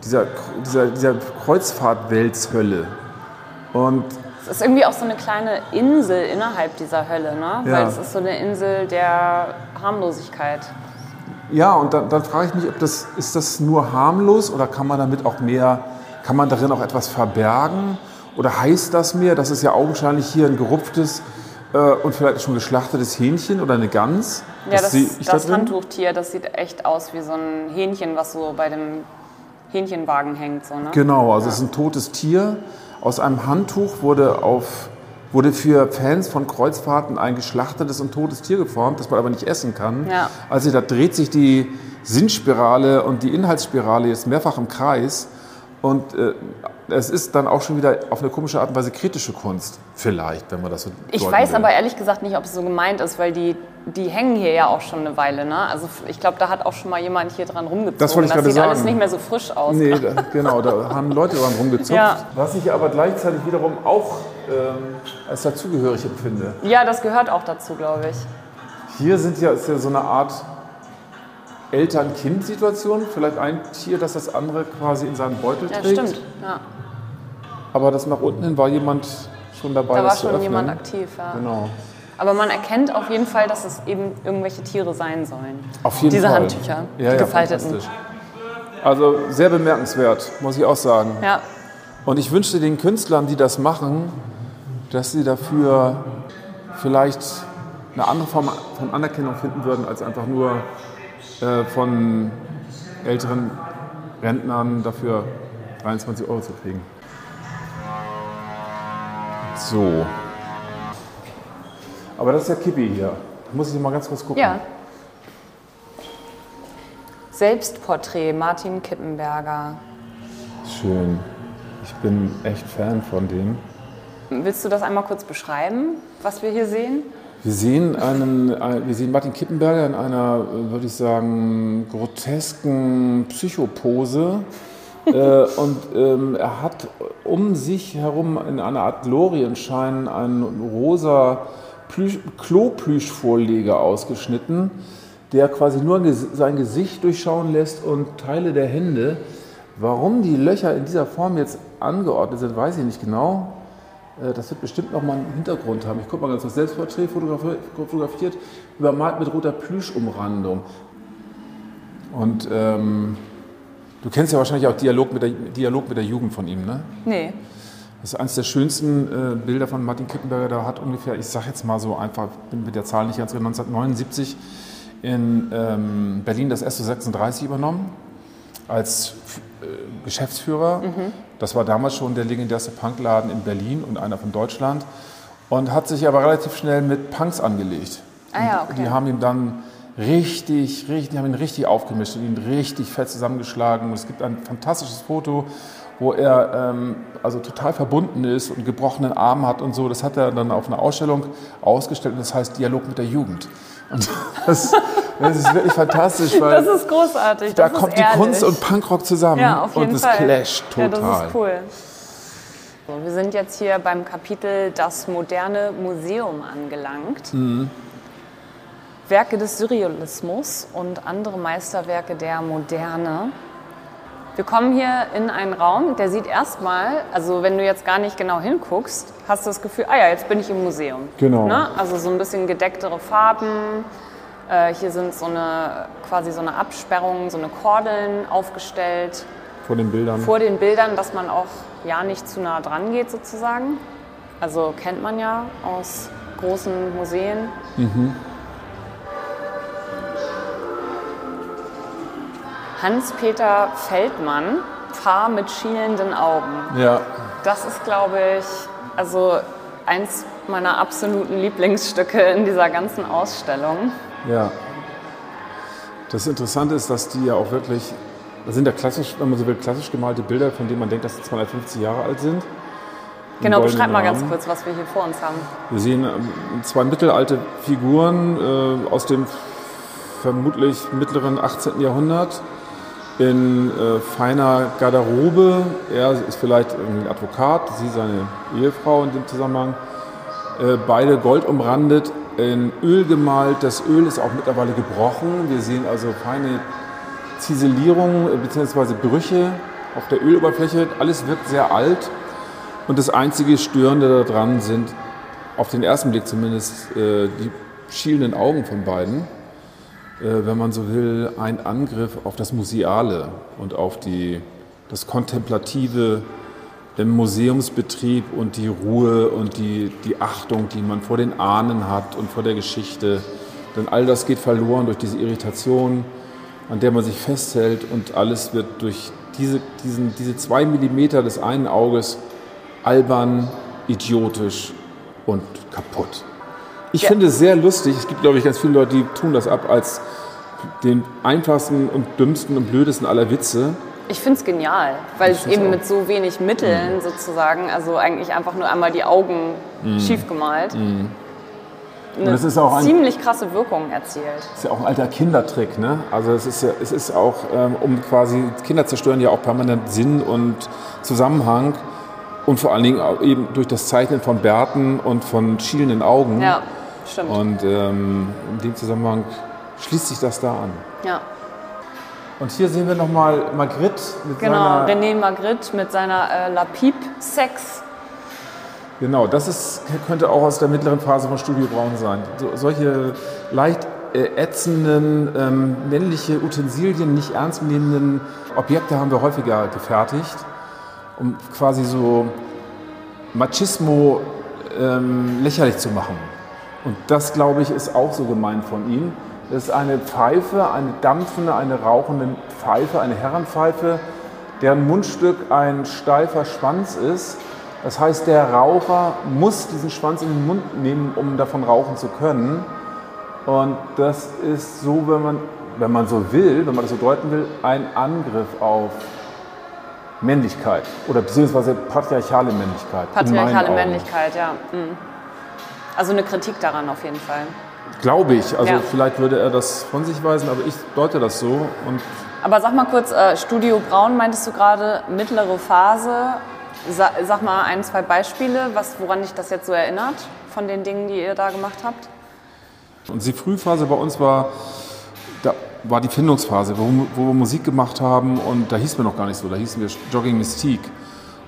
dieser, dieser, dieser Kreuzfahrtweltshölle. Und Es ist irgendwie auch so eine kleine Insel innerhalb dieser Hölle, ne? Ja. Weil es ist so eine Insel der Harmlosigkeit. ja, und dann, dann frage ich mich, ob das, ist das nur harmlos oder kann man damit auch mehr, kann man darin auch etwas verbergen? Oder heißt das mehr, das ist ja augenscheinlich hier ein gerupftes äh, und vielleicht schon geschlachtetes Hähnchen oder eine Gans? Ja, das, sehe ich da das drin. Handtuchtier, das sieht echt aus wie so ein Hähnchen, was so bei dem Hähnchenwagen hängt. So, ne? Genau, also es ist ein totes Tier. Aus einem Handtuch wurde, auf, wurde für Fans von Kreuzfahrten ein geschlachtetes und totes Tier geformt, das man aber nicht essen kann. Ja. Also da dreht sich die Sinnspirale und die Inhaltsspirale jetzt mehrfach im Kreis. Und äh, es ist dann auch schon wieder auf eine komische Art und Weise kritische Kunst. Vielleicht, wenn man das so Ich weiß will. aber ehrlich gesagt nicht, ob es so gemeint ist, weil die, die hängen hier ja auch schon eine Weile. Ne? Also ich glaube, da hat auch schon mal jemand hier dran rumgezogen. Das wollte ich gerade sieht alles sagen. nicht mehr so frisch aus. Nee, da, genau, da haben Leute dran rumgezupft. Ja. Was ich aber gleichzeitig wiederum auch ähm, als dazugehörig empfinde. Ja, das gehört auch dazu, glaube ich. Hier sind ja, ist ja so eine Art Eltern-Kind-Situation. Vielleicht ein Tier, das das andere quasi in seinen Beutel Ja, trägt. stimmt. Ja. Aber das nach unten hin war jemand schon dabei, Da war das zu schon jemand aktiv. Ja. Genau. Aber man erkennt auf jeden Fall, dass es eben irgendwelche Tiere sein sollen. Auf jeden Diese Fall. Handtücher, ja, die ja, gefalteten. Also sehr bemerkenswert, muss ich auch sagen. Ja, Und ich wünschte den Künstlern, die das machen, dass sie dafür vielleicht eine andere Form von Anerkennung finden würden, als einfach nur äh, von älteren Rentnern dafür 23 Euro zu kriegen. So. Aber das ist ja Kippi hier. Muss ich mal ganz kurz gucken. ja. Selbstporträt Martin Kippenberger. Schön. Ich bin echt Fan von dem. Willst du das einmal kurz beschreiben, was wir hier sehen? Wir sehen, einen, ein- wir sehen Martin Kippenberger in einer, äh, würde ich sagen, grotesken Psychopose. (laughs) äh, und ähm, er hat um sich herum in einer Art Lorienschein einen rosa Kloplüschvorleger ausgeschnitten, der quasi nur sein Gesicht durchschauen lässt und Teile der Hände. Warum die Löcher in dieser Form jetzt angeordnet sind, weiß ich nicht genau. Äh, Das wird bestimmt noch mal einen Hintergrund haben. Ich gucke mal ganz kurz. Selbstporträt fotografi- fotografiert, übermalt mit roter Plüschumrandung. Und ähm, du kennst ja wahrscheinlich auch Dialog mit der, Dialog mit der Jugend von ihm, ne? Nee. Das ist eines der schönsten äh, Bilder von Martin Kippenberger. Da hat ungefähr, ich sage jetzt mal so einfach, bin mit der Zahl nicht ganz genau, 1979 in ähm, Berlin das SO36 übernommen als äh, Geschäftsführer. Das war damals schon der legendärste Punkladen in Berlin und einer von Deutschland. Und hat sich aber relativ schnell mit Punks angelegt. Ah ja, okay. Die haben ihm dann richtig, richtig, die haben ihn richtig aufgemischt und ihn richtig fett zusammengeschlagen. Und es gibt ein fantastisches Foto, wo er ähm, also total verbunden ist und gebrochenen Arm hat und so. Das hat er dann auf einer Ausstellung ausgestellt und das heißt Dialog mit der Jugend. Und (laughs) das, das ist wirklich fantastisch, weil Das ist großartig. da das kommt die. Kunst und Punkrock zusammen Ja, auf jeden und es clasht total. Ja, das ist cool. So, wir sind jetzt hier beim Kapitel Das moderne Museum angelangt. Mhm. Werke des Surrealismus und andere Meisterwerke der Moderne. Wir kommen hier in einen Raum, der sieht erstmal, also wenn du jetzt gar nicht genau hinguckst, hast du das Gefühl, ah ja, jetzt bin ich im Museum. Genau. Ne? Also so ein bisschen gedecktere Farben. Äh, hier sind so eine quasi so eine Absperrung, so eine Kordeln aufgestellt Vor den Bildern. vor den Bildern, dass man auch ja nicht zu nah dran geht sozusagen. Also kennt man ja aus großen Museen. Hans-Peter Feldmann, Pfarr mit schielenden Augen. ja. Das ist, glaube ich, also eins meiner absoluten Lieblingsstücke in dieser ganzen Ausstellung. Ja. Das Interessante ist, dass die ja auch wirklich, das sind ja klassisch, wenn man so will, klassisch gemalte Bilder, von denen man denkt, dass sie 250 Jahre alt sind. Genau, beschreib mal ganz kurz, was wir hier vor uns haben. Wir sehen ähm, zwei mittelalte Figuren äh, aus dem vermutlich mittleren 18. Jahrhundert in äh, feiner Garderobe. Er ist vielleicht ein Advokat, sie seine Ehefrau in dem Zusammenhang. Äh, beide gold umrandet, in Öl gemalt. Das Öl ist auch mittlerweile gebrochen. Wir sehen also feine Ziselierungen äh, bzw. Brüche auf der Öloberfläche. Alles wirkt sehr alt. Und das einzige Störende daran sind, auf den ersten Blick zumindest, äh, die schielenden Augen von beiden. Äh, wenn man so will, ein Angriff auf das Museale und auf die, das Kontemplative im Museumsbetrieb und die Ruhe und die, die Achtung, die man vor den Ahnen hat und vor der Geschichte. Denn all das geht verloren durch diese Irritation, an der man sich festhält und alles wird durch diese, diesen, diese zwei Millimeter des einen Auges albern, idiotisch und kaputt. Ich Ja. finde es sehr lustig. Es gibt, glaube ich, ganz viele Leute, die tun das ab als den einfachsten und dümmsten und blödesten aller Witze. Ich finde es genial, weil Ich es eben auch. mit so wenig Mitteln sozusagen, also eigentlich einfach nur einmal die Augen schief gemalt, eine das ist auch ein- ziemlich krasse Wirkung erzielt. Das ist ja auch ein alter Kindertrick, ne? Also es ist, ja, es ist auch, ähm, um quasi, Kinder zerstören ja auch permanent Sinn und Zusammenhang und vor allen Dingen eben durch das Zeichnen von Bärten und von schielenden Augen. Ja, stimmt. Und ähm, in dem Zusammenhang schließt sich das da an. ja. Und hier sehen wir nochmal Magritte mit Genau, seiner... René Magritte mit seiner äh, La Pipe Sex. Genau, das ist, könnte auch aus der mittleren Phase von Studio Braun sein. So, solche leicht äh, ätzenden, ähm, männliche Utensilien, nicht ernst nehmenden Objekte haben wir häufiger gefertigt, um quasi so Machismo ähm, lächerlich zu machen. Und das, glaube ich, ist auch so gemeint von ihm. Das ist eine Pfeife, eine dampfende, eine rauchende Pfeife, eine Herrenpfeife, deren Mundstück ein steifer Schwanz ist. Das heißt, der Raucher muss diesen Schwanz in den Mund nehmen, um davon rauchen zu können. Und das ist so, wenn man, wenn man so will, wenn man das so deuten will, ein Angriff auf Männlichkeit oder beziehungsweise patriarchale Männlichkeit. Patriarchale. Männlichkeit, ja. Mhm. Also eine Kritik daran auf jeden Fall. Glaube ich. Also Ja. vielleicht würde er das von sich weisen, aber ich deute das so. Und Aber sag mal kurz, äh, Studio Braun meintest du gerade, mittlere Phase. Sa sag mal ein, zwei Beispiele, was, woran dich das jetzt so erinnert von den Dingen, die ihr da gemacht habt. Und die Frühphase bei uns war, da war die Findungsphase, wo, wo wir Musik gemacht haben und da hießen wir noch gar nicht so, da hießen wir Jogging Mystique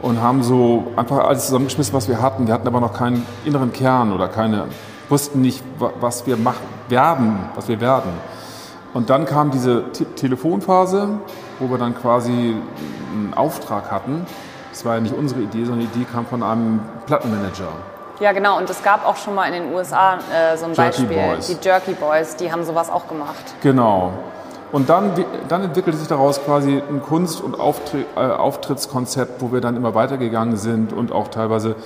und haben so einfach alles zusammengeschmissen, was wir hatten. Wir hatten aber noch keinen inneren Kern oder keine, wussten nicht, wa- was wir machen, werden, was wir werden. Und dann kam diese Te Telefonphase, wo wir dann quasi einen Auftrag hatten. Das war ja nicht unsere Idee, sondern die Idee kam von einem Plattenmanager. Ja, genau. Und es gab auch schon mal in den USA äh, so ein Jerky Beispiel. Boys. Die Jerky Boys, die haben sowas auch gemacht. Genau. Und dann, dann entwickelte sich daraus quasi ein Kunst- und äh, Auftrittskonzept, wo wir dann immer weitergegangen sind und auch teilweise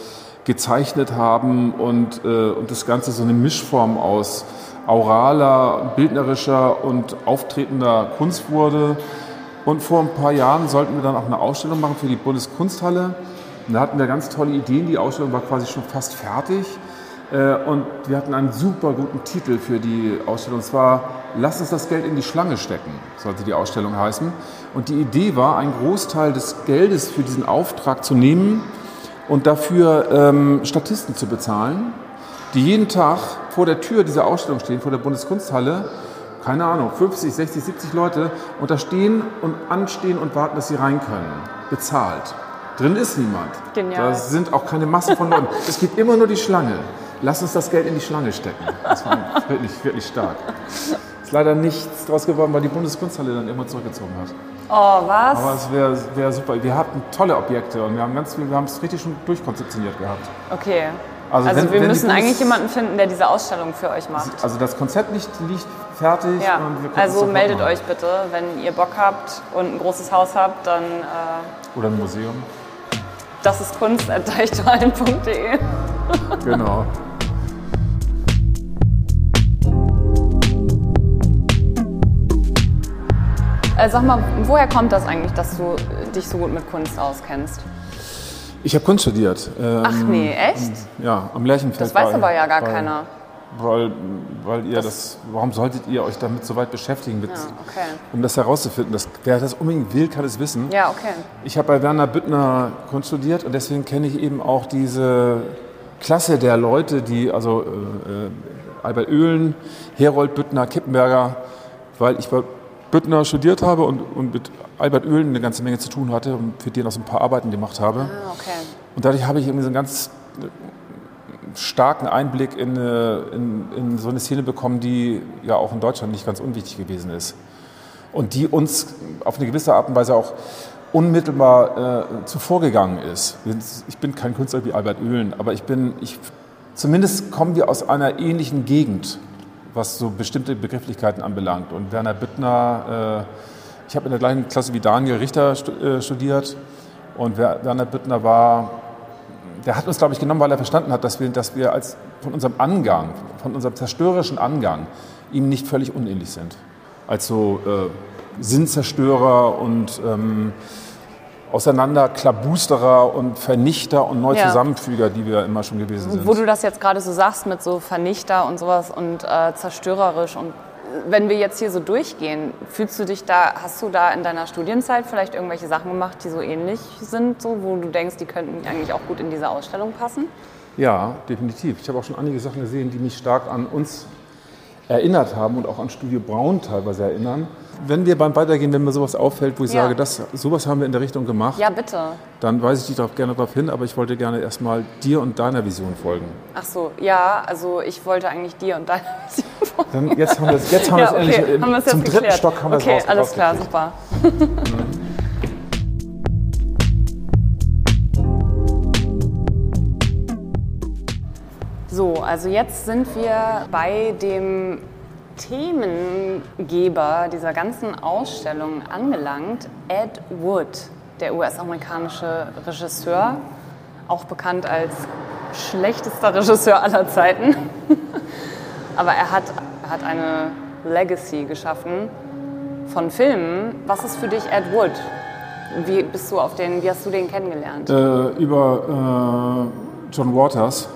gezeichnet haben und, äh, und das Ganze so eine Mischform aus auraler, bildnerischer und auftretender Kunst wurde. Und vor ein paar Jahren sollten wir dann auch eine Ausstellung machen für die Bundeskunsthalle. Und da hatten wir ganz tolle Ideen. Die Ausstellung war quasi schon fast fertig. Äh, Und wir hatten einen super guten Titel für die Ausstellung. Und zwar Lass uns das Geld in die Schlange stecken, sollte die Ausstellung heißen. Und die Idee war, einen Großteil des Geldes für diesen Auftrag zu nehmen und dafür ähm, Statisten zu bezahlen, die jeden Tag vor der Tür dieser Ausstellung stehen, vor der Bundeskunsthalle keine Ahnung, 50, 60, 70 Leute und da stehen und anstehen und warten, dass sie rein können. Bezahlt. Drin ist niemand. Genial. Da sind auch keine Massen von Leuten. es gibt immer nur die Schlange. Lass uns das Geld in die Schlange stecken. Das war wirklich, wirklich stark. Ist leider nichts draus geworden, weil die Bundeskunsthalle dann immer zurückgezogen hat. Oh, was? Aber es wäre wär super. Wir hatten tolle Objekte und wir haben ganz viel, wir haben es richtig schon durchkonzeptioniert gehabt. Okay. Also Also, wenn- wir wenn müssen eigentlich jemanden finden, der diese Ausstellung für euch macht. Also das Konzept liegt, liegt fertig. Ja, also meldet machen. euch bitte, wenn ihr Bock habt und ein großes Haus habt, dann äh, Oder ein Museum. das ist kunst.deichtorhallen.de. Genau. (laughs) Äh, sag mal, woher kommt das eigentlich, dass du dich so gut mit Kunst auskennst? Ich habe Kunst studiert. Ähm, Ach nee, echt? Ja, am Lerchenfeld. Das weiß bei- aber ja gar bei- keiner. Weil, weil ihr das, warum solltet ihr euch damit so weit beschäftigen, mit, Ja, okay. um das herauszufinden? Das, wer das unbedingt will, kann es wissen. Ja, okay. Ich habe bei Werner Büttner Kunst studiert und deswegen kenne ich eben auch diese Klasse der Leute, die, also äh, äh, Albert Oehlen, Herold Büttner, Kippenberger, weil ich bei Büttner studiert habe und, und mit Albert Oehlen eine ganze Menge zu tun hatte und für den auch so ein paar Arbeiten gemacht habe. Ah, okay. Und dadurch habe ich irgendwie so einen ganz starken Einblick in, in, in so eine Szene bekommen, die ja auch in Deutschland nicht ganz unwichtig gewesen ist. Und die uns auf eine gewisse Art und Weise auch unmittelbar äh, zuvorgegangen ist. Ich bin kein Künstler wie Albert Oehlen, aber ich bin, ich, zumindest kommen wir aus einer ähnlichen Gegend, was so bestimmte Begrifflichkeiten anbelangt. Und Werner Büttner, äh, ich habe in der gleichen Klasse wie Daniel Richter äh, studiert und Wer- Werner Büttner war der hat uns, glaube ich, genommen, weil er verstanden hat, dass wir, dass wir als, von unserem Angang, von unserem zerstörerischen Angang ihm nicht völlig unähnlich sind. Als so äh, Sinnzerstörer und ähm, Auseinanderklabusterer und Vernichter und Neuzusammenfüger, die wir immer schon gewesen sind. Wo du das jetzt gerade so sagst mit so Vernichter und sowas und äh, zerstörerisch und wenn wir jetzt hier so durchgehen, fühlst du dich da, hast du da in deiner Studienzeit vielleicht irgendwelche Sachen gemacht, die so ähnlich sind, so, wo du denkst, die könnten eigentlich auch gut in diese Ausstellung passen? Ja, definitiv. Ich habe auch schon einige Sachen gesehen, die mich stark an uns erinnert haben und auch an Studio Braun teilweise erinnern. Wenn wir beim Weitergehen, wenn mir sowas auffällt, wo ich Ja. sage, das, sowas haben wir in der Richtung gemacht, Ja, bitte. dann weise ich dich darauf gerne darauf hin, aber ich wollte gerne erstmal dir und deiner Vision folgen. Ach so, ja, also ich wollte eigentlich dir und deiner (laughs) Vision folgen. Dann, jetzt haben wir es jetzt haben Ja, endlich, okay, im- haben zum dritten geklärt. Stock haben wir okay, es raus, alles klar, super. (laughs) So, also jetzt sind wir bei dem Themengeber dieser ganzen Ausstellung angelangt, Ed Wood, der US-amerikanische Regisseur, auch bekannt als schlechtester Regisseur aller Zeiten. (laughs) Aber er hat, hat eine Legacy geschaffen von Filmen. Was ist für dich Ed Wood? Wie bist du auf den, wie hast du den kennengelernt? Äh, über äh, John Waters,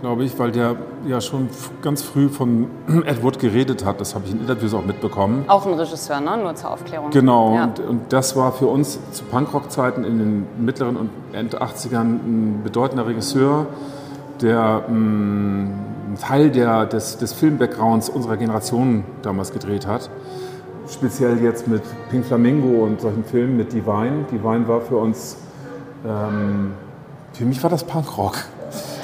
glaube ich, weil der ja schon ganz früh von (clears throat) Ed Wood geredet hat. Das habe ich in Interviews auch mitbekommen. Auch ein Regisseur, ne? Nur zur Aufklärung. Genau, Ja. und, und das war für uns zu Punkrock-Zeiten in den mittleren und Ende 80ern ein bedeutender Regisseur, der mh, einen Teil der, des, des Film-Backgrounds unserer Generation damals gedreht hat. Speziell jetzt mit Pink Flamingo und solchen Filmen mit Divine. Divine war für uns, ähm, für mich war das Punkrock.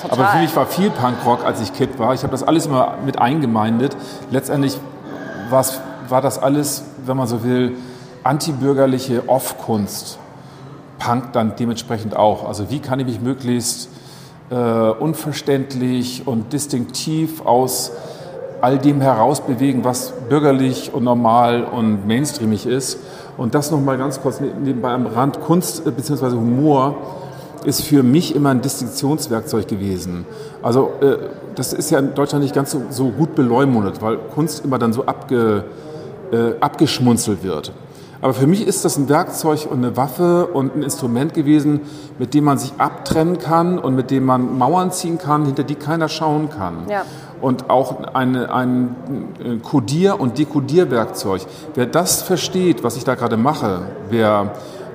Total. Aber für mich war viel Punkrock, als ich Kid war. Ich habe das alles immer mit eingemeindet. Letztendlich war das alles, wenn man so will, antibürgerliche Off-Kunst. Punk dann dementsprechend auch. Also wie kann ich mich möglichst äh, unverständlich und distinktiv aus all dem herausbewegen, was bürgerlich und normal und mainstreamig ist. Und das nochmal ganz kurz nebenbei am Rand. Kunst bzw. Humor ist für mich immer ein Distinktionswerkzeug gewesen. Also äh, das ist ja in Deutschland nicht ganz so, so gut beleumundet, weil Kunst immer dann so abge, äh, abgeschmunzelt wird. Aber für mich ist das ein Werkzeug und eine Waffe und ein Instrument gewesen, mit dem man sich abtrennen kann und mit dem man Mauern ziehen kann, hinter die keiner schauen kann. Ja. Und auch eine, ein Codier- und Dekodierwerkzeug. Wer das versteht, was ich da gerade mache, wer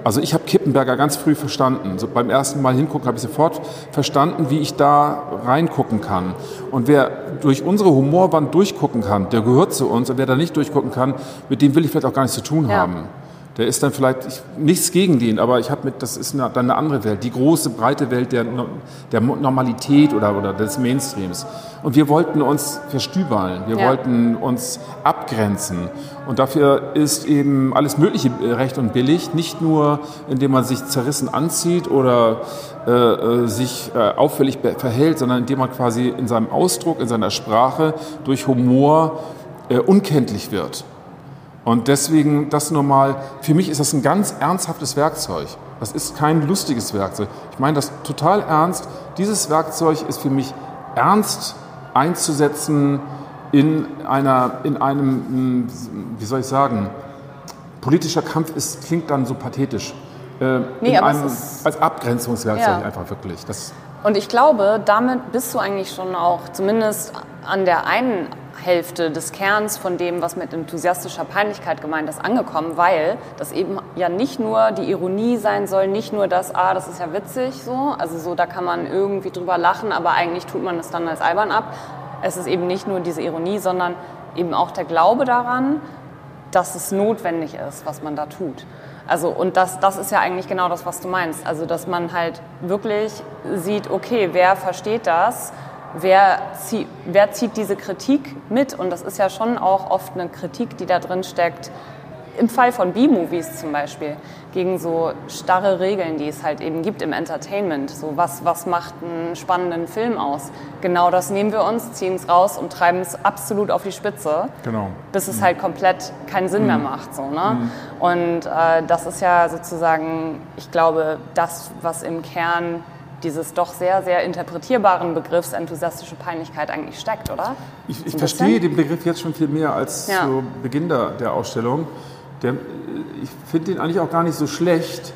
Also ich habe Kippenberger ganz früh verstanden. So beim ersten Mal hingucken habe ich sofort verstanden, wie ich da reingucken kann. Und wer durch unsere Humorwand durchgucken kann, der gehört zu uns. Und wer da nicht durchgucken kann, mit dem will ich vielleicht auch gar nichts zu tun Ja. haben. Der ist dann vielleicht ich, nichts gegen den, aber ich habe mit, das ist eine, dann eine andere Welt, die große, breite Welt der, der Normalität oder, oder des Mainstreams. Und wir wollten uns verstübeln, wir Ja. wollten uns abgrenzen. Und dafür ist eben alles Mögliche äh, recht und billig, nicht nur indem man sich zerrissen anzieht oder äh, äh, sich äh, auffällig verhält, sondern indem man quasi in seinem Ausdruck, in seiner Sprache durch Humor äh, unkenntlich wird. Und deswegen das nur mal, für mich ist das ein ganz ernsthaftes Werkzeug. Das ist kein lustiges Werkzeug. Ich meine das total ernst. Dieses Werkzeug ist für mich ernst einzusetzen in, einer, in einem, wie soll ich sagen, politischer Kampf ist, klingt dann so pathetisch. Äh, Nee, in aber es einem, ist- als Abgrenzungswerkzeug Ja. einfach wirklich. Das, Und ich glaube, damit bist du eigentlich schon auch zumindest an der einen Hälfte des Kerns von dem, was mit enthusiastischer Peinlichkeit gemeint ist, angekommen, weil das eben ja nicht nur die Ironie sein soll, nicht nur das, ah, das ist ja witzig so, also so, da kann man irgendwie drüber lachen, aber eigentlich tut man es dann als albern ab. Es ist eben nicht nur diese Ironie, sondern eben auch der Glaube daran, dass es notwendig ist, was man da tut. Also, und das, das ist ja eigentlich genau das, was du meinst. Also, dass man halt wirklich sieht, okay, wer versteht das? Wer, zie wer zieht diese Kritik mit? Und das ist ja schon auch oft eine Kritik, die da drin steckt. Im Fall von B-Movies zum Beispiel, gegen so starre Regeln, die es halt eben gibt im Entertainment. So, was, was macht einen spannenden Film aus? Genau das nehmen wir uns, ziehen es raus und treiben es absolut auf die Spitze genau. bis es halt komplett keinen Sinn mehr macht. So, ne? Und äh, das ist ja sozusagen, ich glaube, das, was im Kern dieses doch sehr, sehr interpretierbaren Begriffs enthusiastische Peinlichkeit eigentlich steckt, oder? Ich, ich verstehe den Begriff jetzt schon viel mehr als Ja. zu Beginn der, der Ausstellung. Der, ich finde den eigentlich auch gar nicht so schlecht.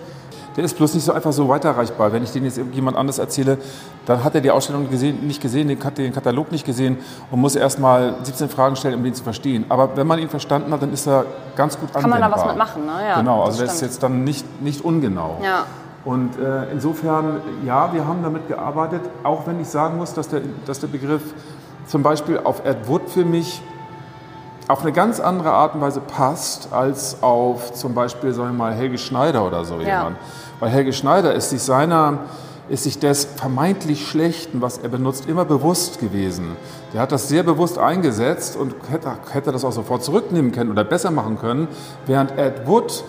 Der ist bloß nicht so einfach so weiterreichbar. Wenn ich den jetzt jemand anders erzähle, dann hat er die Ausstellung gesehen, nicht gesehen, den, Kat- den Katalog nicht gesehen und muss erst mal 17 Fragen stellen, um den zu verstehen. Aber wenn man ihn verstanden hat, dann ist er ganz gut Kann man da anwendbar. was mitmachen, ne? Ja, genau, also das ist jetzt dann nicht, nicht ungenau. Ja. Und äh, insofern, ja, wir haben damit gearbeitet, auch wenn ich sagen muss, dass der, dass der Begriff zum Beispiel auf Ed Wood für mich auf eine ganz andere Art und Weise passt als auf zum Beispiel, sagen wir mal, Helge Schneider oder so Ja. jemand. Weil Helge Schneider ist sich seiner, ist sich des vermeintlich Schlechten, was er benutzt, immer bewusst gewesen. Der hat das sehr bewusst eingesetzt und hätte, hätte das auch sofort zurücknehmen können oder besser machen können, während Ed Wood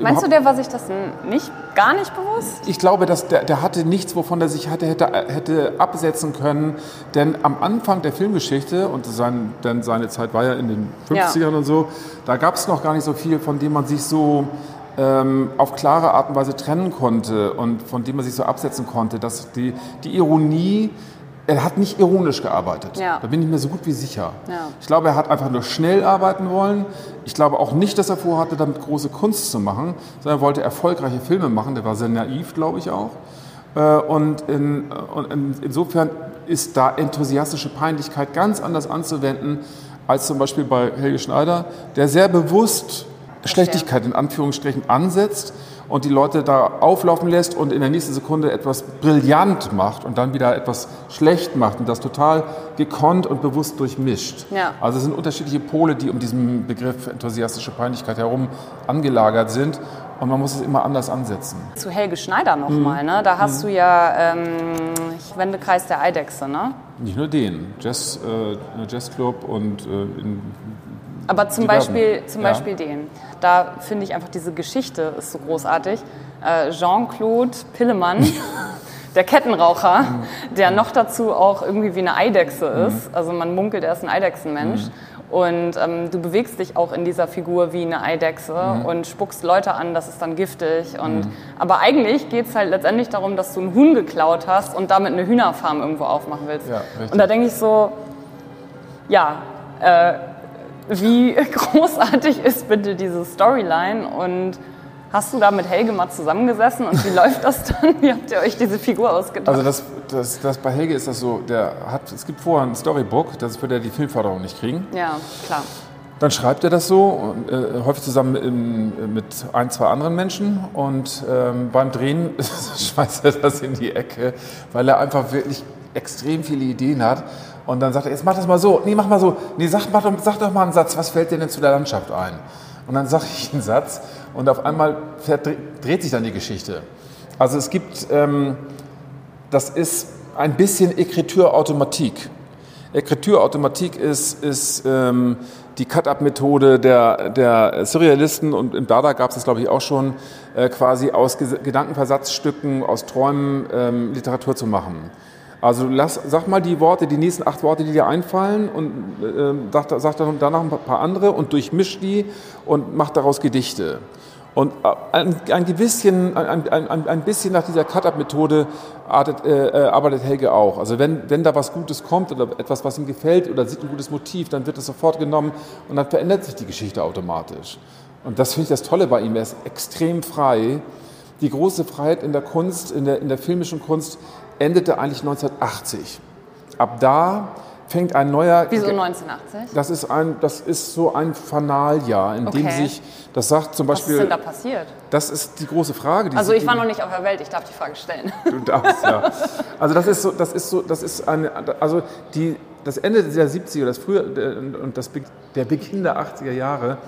Meinst du, der war sich das nicht, gar nicht bewusst? ich glaube, dass der, der hatte nichts, wovon er sich hatte, hätte, hätte absetzen können. Denn am Anfang der Filmgeschichte, und sein, denn seine Zeit war ja in den 50ern und so, da gab es noch gar nicht so viel, von dem man sich so ähm, auf klare Art und Weise trennen konnte und von dem man sich so absetzen konnte. Dass die, die Ironie, er hat nicht ironisch gearbeitet. Ja. Da bin ich mir so gut wie sicher. Ja. Ich glaube, er hat einfach nur schnell arbeiten wollen. Ich glaube auch nicht, dass er vorhatte, damit große Kunst zu machen, sondern er wollte erfolgreiche Filme machen. Der war sehr naiv, glaube ich auch. Äh, Und, in, und in, insofern ist da enthusiastische Peinlichkeit ganz anders anzuwenden als zum Beispiel bei Helge Schneider, der sehr bewusst Schlechtigkeit in Anführungsstrichen ansetzt und die Leute da auflaufen lässt und in der nächsten Sekunde etwas brillant macht und dann wieder etwas schlecht macht und das total gekonnt und bewusst durchmischt. Ja. Also es sind unterschiedliche Pole, die um diesen Begriff enthusiastische Peinlichkeit herum angelagert sind und man muss es immer anders ansetzen. Zu Helge Schneider Mhm. nochmal, ne? Da hast du ja ähm, Wendekreis der Eidechse, ne? Nicht nur den, Jazz, äh, Jazzclub und äh, in, Aber zum. Beispiel, zum Ja. Beispiel den. Da finde ich einfach diese Geschichte ist so großartig. Äh, Jean-Claude Pillemann, (laughs) der Kettenraucher, der noch dazu auch irgendwie wie eine Eidechse ist. Also man munkelt, er ist ein Eidechsenmensch. Und ähm, du bewegst dich auch in dieser Figur wie eine Eidechse und spuckst Leute an, das ist dann giftig. Und, Aber eigentlich geht es halt letztendlich darum, dass du einen Huhn geklaut hast und damit eine Hühnerfarm irgendwo aufmachen willst. Ja, und da denke ich so, ja, äh, wie (laughs) großartig ist bitte diese Storyline und hast du da mit Helge mal zusammengesessen und wie (laughs) läuft das dann? Wie habt ihr euch diese Figur ausgedacht? Also das, das, das bei Helge ist das so, der hat, es gibt vorher ein Storybook, das wird er die Filmförderung nicht kriegen. ja, klar. Dann schreibt er das so, äh, häufig zusammen in, mit ein, zwei anderen Menschen. Und ähm, beim Drehen (laughs) schmeißt er das in die Ecke, weil er einfach wirklich extrem viele Ideen hat. Und dann sagt er, jetzt mach das mal so. Nee, mach mal so. Nee, sag, mach doch, sag doch mal einen Satz. Was fällt dir denn zu der Landschaft ein? Und dann sage ich einen Satz und auf einmal dreht sich dann die Geschichte. Also es gibt, ähm, das ist ein bisschen Ekriturautomatik. Ekriturautomatik ist, ist ähm, die Cut-Up-Methode der, der Surrealisten und im Dada gab es das, glaube ich, auch schon, äh, quasi aus Gedankenversatzstücken, aus Träumen ähm, Literatur zu machen. Also lass, sag mal die Worte, die nächsten acht Worte, die dir einfallen und äh, sag, sag dann danach ein paar andere und durchmisch die und mach daraus Gedichte. Und äh, ein, ein, bisschen, ein, ein, ein bisschen nach dieser Cut-Up-Methode äh, äh, arbeitet Helge auch. Also wenn, wenn da was Gutes kommt oder etwas, was ihm gefällt oder sieht ein gutes Motiv, dann wird es sofort genommen und dann verändert sich die Geschichte automatisch. Und das finde ich das Tolle bei ihm. Er ist extrem frei. Die große Freiheit in der Kunst, in der, in der filmischen Kunst, endete eigentlich 1980. Ab da fängt ein neuer. Wieso 1980? Das ist, ein, das ist so ein Fanaljahr, in okay. dem sich, das sagt zum Beispiel. Was ist denn da passiert? Das ist die große Frage. also ich war noch nicht auf der Welt, ich darf die Frage stellen. (laughs) Du darfst, ja. Also das ist so, das ist so, das ist eine, also die, das Ende der 70er, das frühe und das, der Beginn der 80er Jahre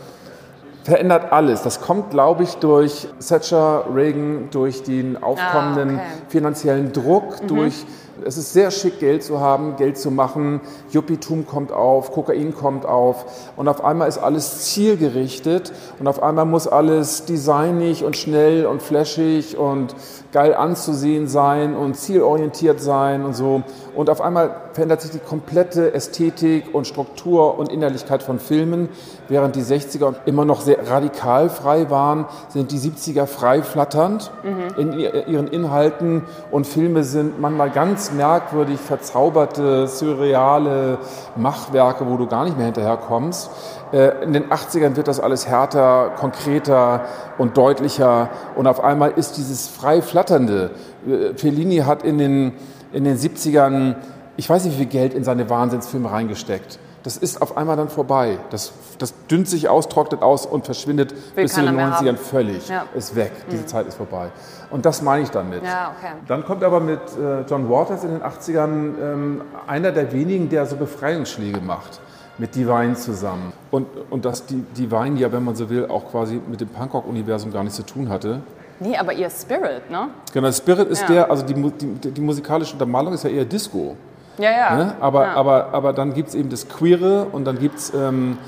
verändert alles. Das kommt, glaube ich, durch Thatcher, Reagan, durch den aufkommenden ah, okay. finanziellen Druck, mhm. durch es ist sehr schick, Geld zu haben, Geld zu machen. Yuppietum kommt auf, Kokain kommt auf. Und auf einmal ist alles zielgerichtet. Und auf einmal muss alles designig und schnell und flashig und geil anzusehen sein und zielorientiert sein und so. Und auf einmal verändert sich die komplette Ästhetik und Struktur und Innerlichkeit von Filmen. Während die 60er immer noch sehr radikal frei waren, sind die 70er frei flatternd mhm. in ihren Inhalten. Und Filme sind manchmal ganz merkwürdig verzauberte, surreale Machwerke, wo du gar nicht mehr hinterherkommst. Äh, in den 80ern wird das alles härter, konkreter und deutlicher. Und auf einmal ist dieses frei flatternde. Äh, Fellini hat in den, in den 70ern, ich weiß nicht wie viel Geld in seine Wahnsinnsfilme reingesteckt. Das ist auf einmal dann vorbei. Das, das dünnt sich aus, trocknet aus und verschwindet Will bis zu den 90ern völlig. Ja. Ist weg. Diese mhm. Zeit ist vorbei. Und das meine ich damit. Ja, okay. Dann kommt aber mit äh, John Waters in den 80ern ähm, einer der wenigen, der so Befreiungsschläge macht mit Divine zusammen. Und, und dass die Divine ja, wenn man so will, auch quasi mit dem Punkrock-Universum gar nichts zu tun hatte. Nee, aber ihr Spirit, ne? Genau, Spirit ist ja. der, also die, die, die, musikalische Untermalung ist ja eher Disco. Ja, ja. Ne? Aber, ja. aber, aber dann gibt es eben das Queere und dann gibt es ähm,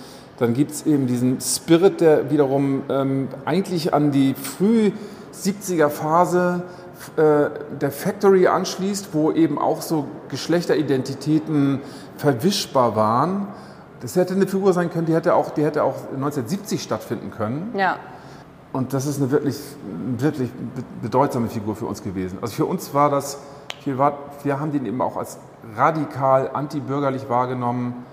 eben diesen Spirit, der wiederum ähm, eigentlich an die früh 70er Phase äh, der Factory anschließt, wo eben auch so Geschlechteridentitäten verwischbar waren das hätte eine Figur sein können, die hätte auch, die hätte auch 1970 stattfinden können. Ja. Und das ist eine wirklich, wirklich bedeutsame Figur für uns gewesen. Also für uns war das, wir, war, wir haben den eben auch als radikal antibürgerlich wahrgenommen,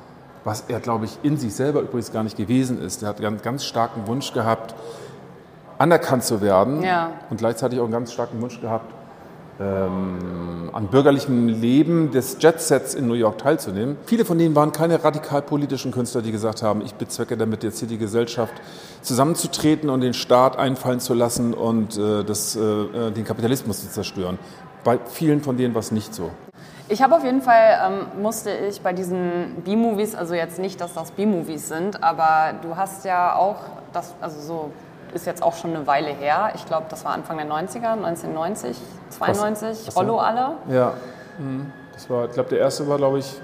was er, glaube ich, in sich selber übrigens gar nicht gewesen ist. Er hat einen ganz starken Wunsch gehabt, anerkannt zu werden ja. und gleichzeitig auch einen ganz starken Wunsch gehabt, ähm, an bürgerlichem Leben des Jetsets in New York teilzunehmen. Viele von denen waren keine radikal politischen Künstler, die gesagt haben, ich bezwecke damit jetzt hier die Gesellschaft zusammenzutreten und den Staat einfallen zu lassen und äh, das, äh, äh den Kapitalismus zu zerstören. Bei vielen von denen war es nicht so. Ich habe auf jeden Fall, ähm, musste ich bei diesen B-Movies, also jetzt nicht, dass das B-Movies sind, aber du hast ja auch, das, also so ist jetzt auch schon eine Weile her. Ich glaube, das war Anfang der 90er, 1990, 92, was, was Rollo alle. Ja, mhm. das war, ich glaube, der erste war, glaube ich,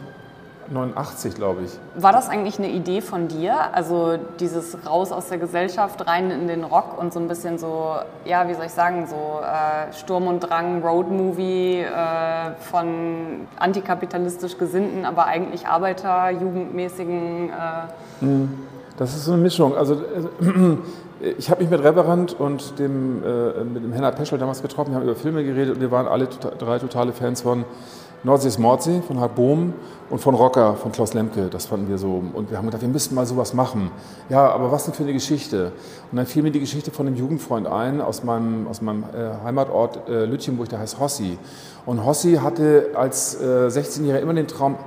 89, glaube ich. War das eigentlich eine Idee von dir? Also dieses raus aus der Gesellschaft, rein in den Rock und so ein bisschen so, ja, wie soll ich sagen, so äh, Sturm und Drang, Roadmovie äh, von antikapitalistisch Gesinnten, aber eigentlich Arbeiter, jugendmäßigen. Äh mhm. das ist so eine Mischung. Also äh, ich habe mich mit Reverend und dem, äh, mit dem Henna Peschel damals getroffen, wir haben über Filme geredet und wir waren alle tota-, drei totale Fans von Nordsee Mordsee von Hart Bohm und von Rocker von Klaus Lemke. Das fanden wir so. Und wir haben gedacht, wir müssten mal sowas machen. Ja, aber was denn für eine Geschichte? Und dann fiel mir die Geschichte von einem Jugendfreund ein aus meinem, aus meinem äh, Heimatort äh, Lütchenburg, der heißt Hossi. Und Hossi hatte als äh, 16-Jähriger immer den Traum,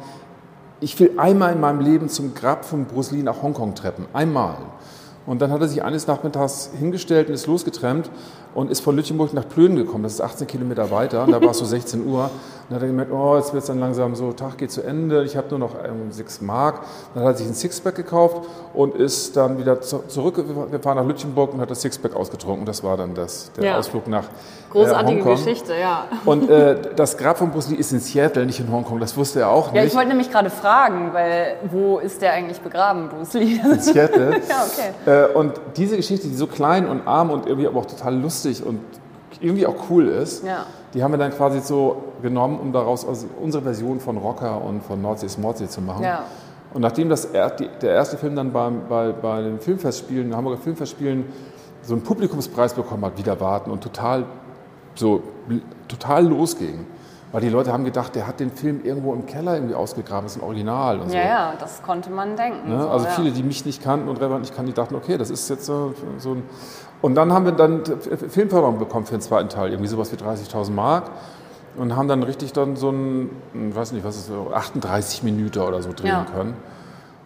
ich will einmal in meinem Leben zum Grab von Bruce Lee nach Hongkong treppen. Einmal. Und dann hat er sich eines Nachmittags hingestellt und ist losgetrennt und ist von Lütchenburg nach Plön gekommen. Das ist 18 Kilometer weiter. Und da war es so (laughs) 16 Uhr. Und dann hat er gemerkt, oh, jetzt wird es dann langsam so, Tag geht zu Ende. Ich habe nur noch ähm, 6 Mark. Dann hat er sich ein Sixpack gekauft und ist dann wieder zu, zurückgefahren nach Lütchenburg und hat das Sixpack ausgetrunken. Das war dann das, der Ja. Ausflug nach Großartige äh, Hongkong. Geschichte, ja. Und äh, das Grab von Bruce Lee ist in Seattle, nicht in Hongkong. Das wusste er auch Ja, nicht. ich wollte nämlich gerade fragen, weil wo ist der eigentlich begraben, Bruce Lee? in Seattle. (laughs) ja, okay. Äh, und diese Geschichte, die so klein und arm und irgendwie aber auch total lustig und irgendwie auch cool ist, Ja. die haben wir dann quasi so genommen, um daraus also unsere Version von Rocker und von Nordsee ist Mordsee zu machen. Ja. Und nachdem das er, die, der erste Film dann beim, bei, bei den Filmfestspielen, den Hamburger Filmfestspielen, so einen Publikumspreis bekommen hat, wieder warten und total so total losging. Weil die Leute haben gedacht, der hat den Film irgendwo im Keller irgendwie ausgegraben, das ist ein Original und so. Ja, ja, das konnte man denken. Ne? so, Also ja. viele, die mich nicht kannten und Reverend nicht kannten, die dachten, okay, das ist jetzt so, so ein... Und dann haben wir dann Filmförderung bekommen für den zweiten Teil, irgendwie sowas wie 30.000 Mark. Und haben dann richtig dann so ein, ich weiß nicht, was ist so, 38 Minuten oder so drehen Ja. können.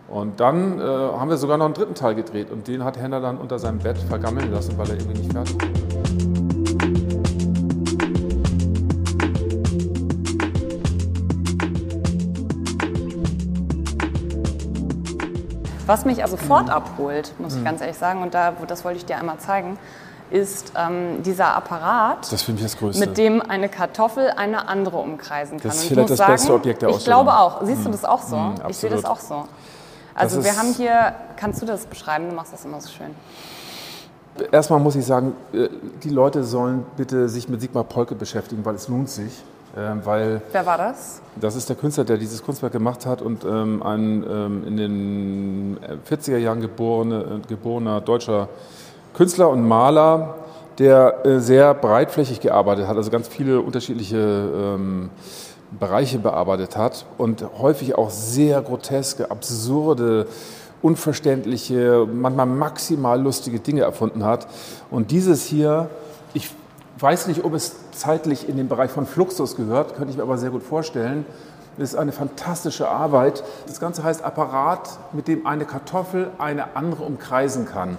Und dann äh, haben wir sogar noch einen dritten Teil gedreht und den hat Henner dann unter seinem Bett vergammeln lassen, weil er irgendwie nicht fertig war. Was mich also Mhm. sofort abholt, muss ich ganz ehrlich sagen, und da, das wollte ich dir einmal zeigen, ist ähm, dieser Apparat, ich mit dem eine Kartoffel eine andere umkreisen kann. Das ist Und ich vielleicht das beste Objekt der Ich Ausstellung. glaube auch. Siehst du das auch so? Mm, ich sehe das auch so. Also wir haben hier, kannst du das beschreiben? Du machst das immer so schön. Erstmal muss ich sagen, äh, die Leute sollen bitte sich mit Sigmar Polke beschäftigen, weil es lohnt sich. Ähm, Weil Wer war das? Das ist der Künstler, der dieses Kunstwerk gemacht hat und ähm, ein ähm, in den 40er Jahren geborene, äh, geborener deutscher Künstler und Maler, der äh, sehr breitflächig gearbeitet hat, also ganz viele unterschiedliche ähm, Bereiche bearbeitet hat und häufig auch sehr groteske, absurde, unverständliche, manchmal maximal lustige Dinge erfunden hat. Und dieses hier, ich weiß nicht, ob es zeitlich in den Bereich von Fluxus gehört, könnte ich mir aber sehr gut vorstellen. Das ist eine fantastische Arbeit. Das Ganze heißt Apparat, mit dem eine Kartoffel eine andere umkreisen kann.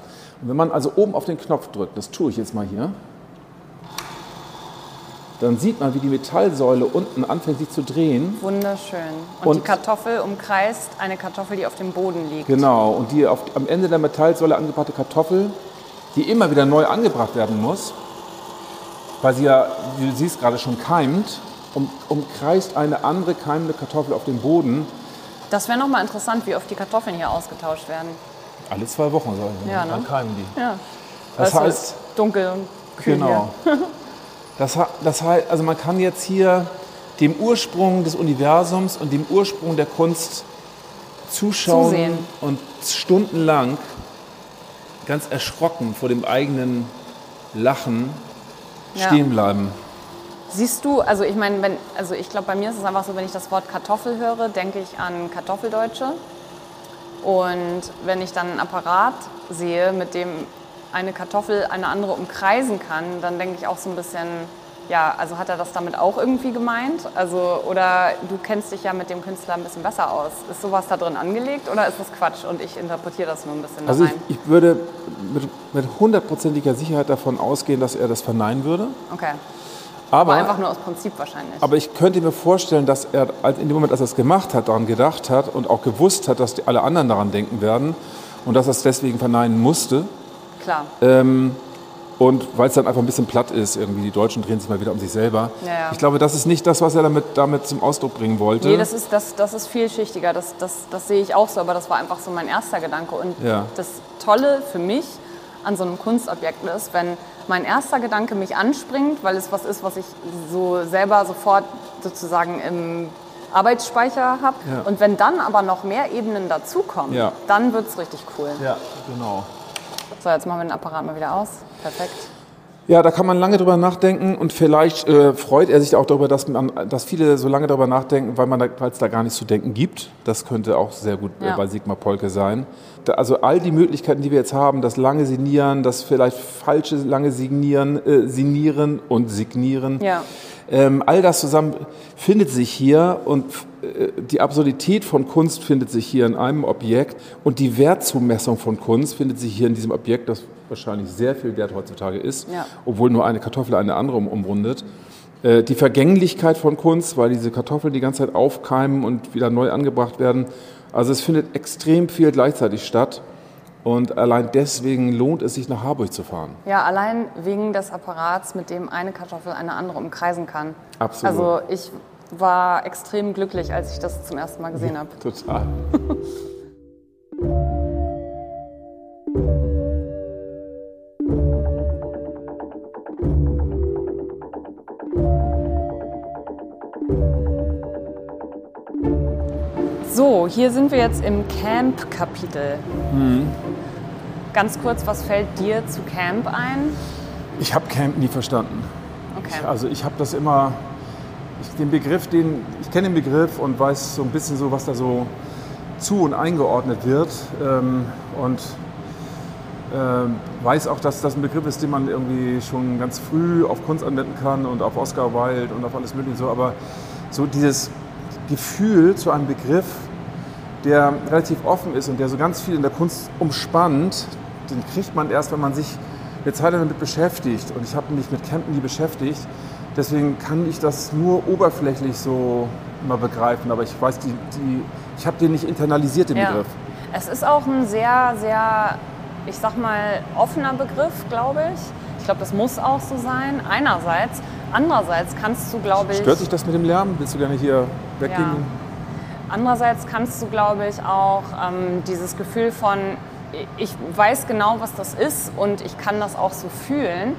Und wenn man also oben auf den Knopf drückt, das tue ich jetzt mal hier, dann sieht man, wie die Metallsäule unten anfängt sich zu drehen. Wunderschön. Und, die Und- Kartoffel umkreist eine Kartoffel, die auf dem Boden liegt. Genau, und die auf, am Ende der Metallsäule angebrachte Kartoffel, die immer wieder neu angebracht werden muss, weil sie ja, wie du siehst, gerade schon keimt, um, umkreist eine andere keimende Kartoffel auf dem Boden. Das wäre nochmal interessant, wie oft die Kartoffeln hier ausgetauscht werden. Alle zwei Wochen soll ich Ja, ne? Dann keimen die. Ja. Das es heißt, dunkel und kühl genau. (laughs) Das, das heißt, also man kann jetzt hier dem Ursprung des Universums und dem Ursprung der Kunst zuschauen Zusehen. und stundenlang ganz erschrocken vor dem eigenen Lachen Ja. stehen bleiben. Siehst du, also ich meine, wenn, also ich glaube, bei mir ist es einfach so, wenn ich das Wort Kartoffel höre, denke ich an Kartoffeldeutsche. Und wenn ich dann einen Apparat sehe, mit dem eine Kartoffel eine andere umkreisen kann, dann denke ich auch so ein bisschen, ja, also hat er das damit auch irgendwie gemeint? Also, oder du kennst dich ja mit dem Künstler ein bisschen besser aus. Ist sowas da drin angelegt oder ist das Quatsch und ich interpretiere das nur ein bisschen Also ich, ich würde mit, hundertprozentiger Sicherheit davon ausgehen, dass er das verneinen würde. Okay. Aber Aber, einfach nur aus Prinzip wahrscheinlich. aber ich könnte mir vorstellen, dass er in dem Moment, als er es gemacht hat, daran gedacht hat und auch gewusst hat, dass alle anderen daran denken werden und dass er es deswegen verneinen musste. Klar. Ähm, und weil es dann einfach ein bisschen platt ist, irgendwie die Deutschen drehen sich mal wieder um sich selber. Ja. Ich glaube, das ist nicht das, was er damit, damit zum Ausdruck bringen wollte. Nee, das ist, das, das ist vielschichtiger, das, das, das sehe ich auch so, aber das war einfach so mein erster Gedanke. Und Ja. das Tolle für mich an so einem Kunstobjekt ist, wenn mein erster Gedanke mich anspringt, weil es was ist, was ich so selber sofort sozusagen im Arbeitsspeicher habe. Ja. Und wenn dann aber noch mehr Ebenen dazukommen, Ja. dann wird es richtig cool. ja, genau. So, jetzt machen wir den Apparat mal wieder aus. Perfekt. Ja, da kann man lange drüber nachdenken und vielleicht äh, freut er sich auch darüber, dass, man, dass viele so lange darüber nachdenken, weil es da gar nichts zu denken gibt. Das könnte auch sehr gut äh, Ja. bei Sigmar Polke sein. Da, also all die Möglichkeiten, die wir jetzt haben, das lange Signieren, das vielleicht falsche lange Signieren, äh, Signieren und Signieren, Ja. Ähm, all das zusammen findet sich hier und äh, die Absurdität von Kunst findet sich hier in einem Objekt und die Wertzumessung von Kunst findet sich hier in diesem Objekt, das wahrscheinlich sehr viel wert heutzutage ist, Ja. obwohl nur eine Kartoffel eine andere um- umrundet. Äh, Die Vergänglichkeit von Kunst, weil diese Kartoffeln die ganze Zeit aufkeimen und wieder neu angebracht werden. Also es findet extrem viel gleichzeitig statt. Und allein deswegen lohnt es sich, nach Harburg zu fahren. Ja, allein wegen des Apparats, mit dem eine Kartoffel eine andere umkreisen kann. Absolut. Also ich war extrem glücklich, als ich das zum ersten Mal gesehen habe. Total. So, hier sind wir jetzt im Camp-Kapitel. Ganz kurz, was fällt dir zu Camp ein? Ich habe Camp nie verstanden. Okay. Also ich habe das immer, ich, den Begriff, den, ich kenne den Begriff und weiß so ein bisschen so, was da so zu und eingeordnet wird. Ähm, und ähm, weiß auch, dass das ein Begriff ist, den man irgendwie schon ganz früh auf Kunst anwenden kann und auf Oscar Wilde und auf alles Mögliche so. Aber so dieses Gefühl zu einem Begriff, der relativ offen ist und der so ganz viel in der Kunst umspannt, den kriegt man erst, wenn man sich eine Zeit damit beschäftigt. Und ich habe mich mit Campen nie beschäftigt. Deswegen kann ich das nur oberflächlich so mal begreifen. Aber ich weiß, die, die, ich habe den nicht internalisiert, den Ja. Begriff. Es ist auch ein sehr, sehr, ich sag mal, offener Begriff, glaube ich. Ich glaube, das muss auch so sein. Einerseits. Andererseits kannst du, glaube ich. Stört dich das mit dem Lärm? Willst du gerne hier weggehen? Ja. Andererseits kannst du, glaube ich, auch ähm, dieses Gefühl von, ich weiß genau, was das ist und ich kann das auch so fühlen.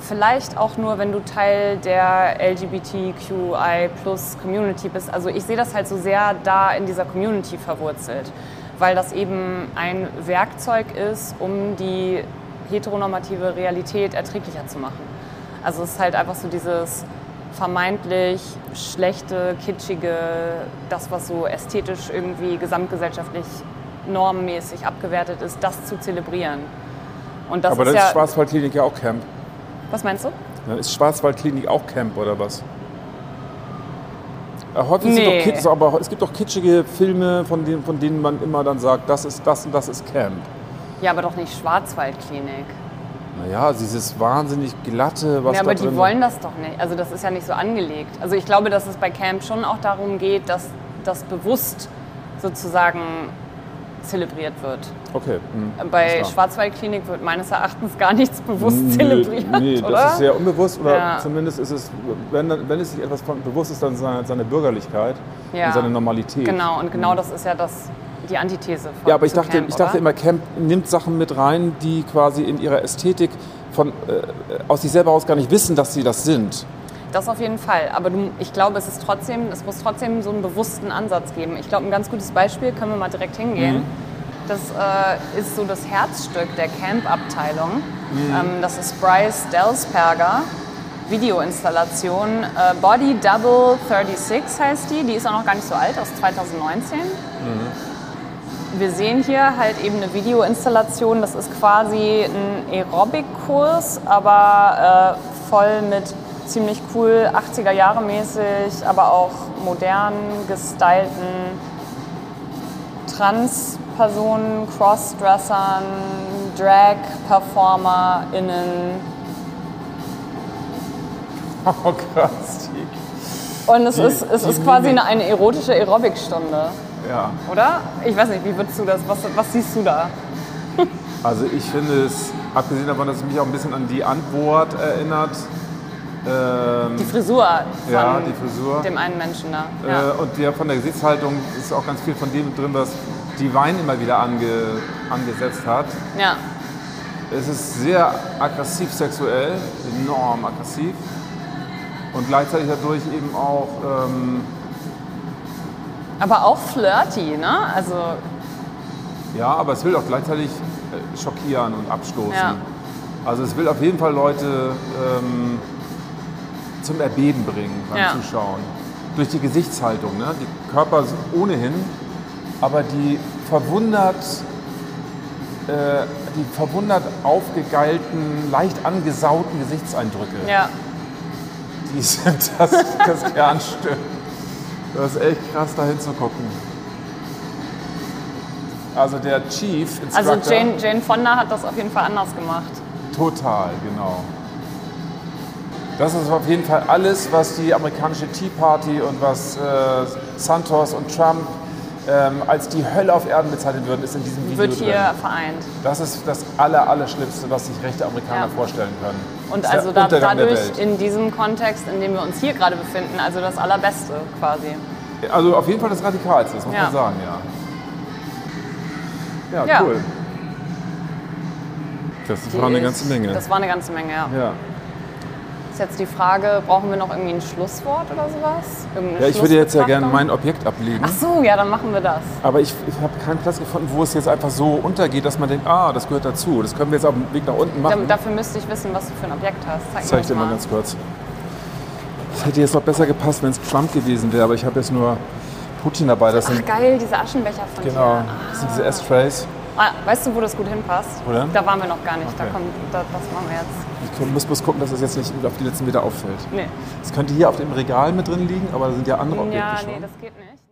Vielleicht auch nur, wenn du Teil der LGBTQI-Plus-Community bist. Also ich sehe das halt so sehr da in dieser Community verwurzelt, weil das eben ein Werkzeug ist, um die heteronormative Realität erträglicher zu machen. Also es ist halt einfach so dieses vermeintlich schlechte, kitschige, das, was so ästhetisch irgendwie gesamtgesellschaftlich normmäßig abgewertet ist, das zu zelebrieren. Und das Aber ist dann ja, ist Schwarzwaldklinik ja auch Camp. was meinst du? Dann ist Schwarzwaldklinik auch Camp oder was? Äh, Häufig sind Nee. doch Kitsch, aber es gibt doch kitschige Filme, von denen, von denen man immer dann sagt, das ist das und das ist Camp. Ja, aber doch nicht Schwarzwaldklinik. Naja, dieses wahnsinnig glatte, was Ja, aber die wollen das doch nicht. Also das ist ja nicht so angelegt. Also ich glaube, dass es bei Camp schon auch darum geht, dass das bewusst sozusagen zelebriert wird. Okay. hm, Bei. Schwarzwaldklinik wird meines Erachtens gar nichts bewusst Nee, zelebriert, Nee, oder? das ist sehr unbewusst oder Ja. zumindest ist es, wenn, wenn es sich etwas von bewusst ist, dann seine, seine Bürgerlichkeit Ja. und seine Normalität. Genau, und genau das ist ja das, die Antithese von Ja, aber ich dachte, Camp, ich dachte immer, Camp nimmt Sachen mit rein, die quasi in ihrer Ästhetik von, äh, aus sich selber aus gar nicht wissen, dass sie das sind. Das auf jeden Fall. Aber du, ich glaube, es ist trotzdem, es muss trotzdem so einen bewussten Ansatz geben. Ich glaube, ein ganz gutes Beispiel können wir mal direkt hingehen. Das äh, ist so das Herzstück der Camp-Abteilung. Ähm, das ist Bryce Delsperger. Videoinstallation. Äh, Body Double 36 heißt die. Die ist auch noch gar nicht so alt, aus 2019. Wir sehen hier halt eben eine Videoinstallation. Das ist quasi ein Aerobic-Kurs, aber äh, voll mit ziemlich cool 80er Jahre mäßig, aber auch modern gestylten Trans-Personen, Crossdressern, Drag-PerformerInnen. (laughs) Oh krass. Und es Die- ist, es ist quasi eine, eine erotische Aerobic-Stunde, Ja. oder? Ich weiß nicht, wie würdest du das, was, was siehst du da? Also ich finde es, abgesehen davon, dass es mich auch ein bisschen an die Antwort erinnert, ähm, Die Frisur von Ja, die Frisur. dem einen Menschen da. Ja. äh, und der, von der Gesichtshaltung ist auch ganz viel von dem drin, was die Wein immer wieder ange, angesetzt hat. ja. Es ist sehr aggressiv sexuell, enorm aggressiv. Und gleichzeitig dadurch eben auch, ähm, Aber auch flirty, ne? Also, ja, aber es will auch gleichzeitig äh, schockieren und abstoßen. Ja. Also es will auf jeden Fall Leute ähm, zum Erbeben bringen beim Ja. Zuschauen. Durch die Gesichtshaltung. Ne? Die Körper sind ohnehin, aber die verwundert, äh, die verwundert aufgegeilten, leicht angesauten Gesichtseindrücke. ja. die sind (laughs) das, das Kernstück. Das ist echt krass, da hinzugucken. Also der Chief Instructor. Also Jane, Jane Fonda hat das auf jeden Fall anders gemacht. Total, genau. Das ist auf jeden Fall alles, was die amerikanische Tea Party und was äh, Santos und Trump ähm, als die Hölle auf Erden bezeichnen würden, ist in diesem Video Wird hier drin. vereint. Das ist das aller, Allerschlimmste, was sich rechte Amerikaner Ja. vorstellen können. Und also da, dadurch in diesem Kontext, in dem wir uns hier gerade befinden, also das Allerbeste quasi. Also auf jeden Fall das Radikalste, das muss Ja. man sagen, ja. Ja, Ja. cool. Das Die war eine ganze Menge. Das war eine ganze Menge, ja. Ist jetzt die Frage, brauchen wir noch irgendwie ein Schlusswort oder sowas? Irgendeine ja, ich würde jetzt ja gerne mein Objekt ablegen. Ach so, ja, dann machen wir das. Aber ich, ich habe keinen Platz gefunden, wo es jetzt einfach so untergeht, dass man denkt, ah, das gehört dazu. Das können wir jetzt auf dem Weg nach unten Da, machen. dafür müsste ich wissen, was du für ein Objekt hast. Zeig Das mir zeige ich dir mal ganz kurz. Das hätte jetzt noch besser gepasst, wenn es Trump gewesen wäre, aber ich habe jetzt nur Putin dabei. Das sind, Ach geil, diese Aschenbecher von genau, dir. das sind diese Ashtrays. Ah, weißt du, wo das gut hinpasst? Wo denn? Da waren wir noch gar nicht. Da Okay. kommt, da, das machen wir jetzt. Ich muss bloß gucken, dass es jetzt nicht auf die letzten Meter auffällt. Nee. Es könnte hier auf dem Regal mit drin liegen, aber da sind ja andere Objekte Ja, schon. nee, das geht nicht.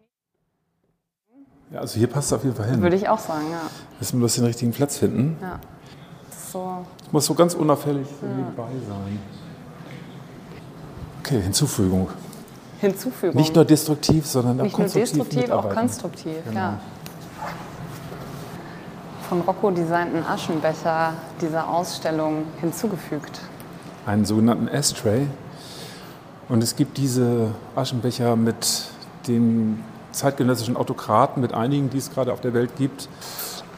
Ja, also hier passt es auf jeden Fall hin. Würde ich auch sagen, ja. Müssen wir bloß den richtigen Platz finden. ja. So. Es muss so ganz unauffällig nebenbei sein. Okay, Hinzufügung. Hinzufügung. Nicht nur destruktiv, sondern auch Nicht nur konstruktiv destruktiv, auch konstruktiv, Genau. ja. Von Rocco designten Aschenbecher dieser Ausstellung hinzugefügt. einen sogenannten Ashtray. Und es gibt diese Aschenbecher mit den zeitgenössischen Autokraten, mit einigen, die es gerade auf der Welt gibt.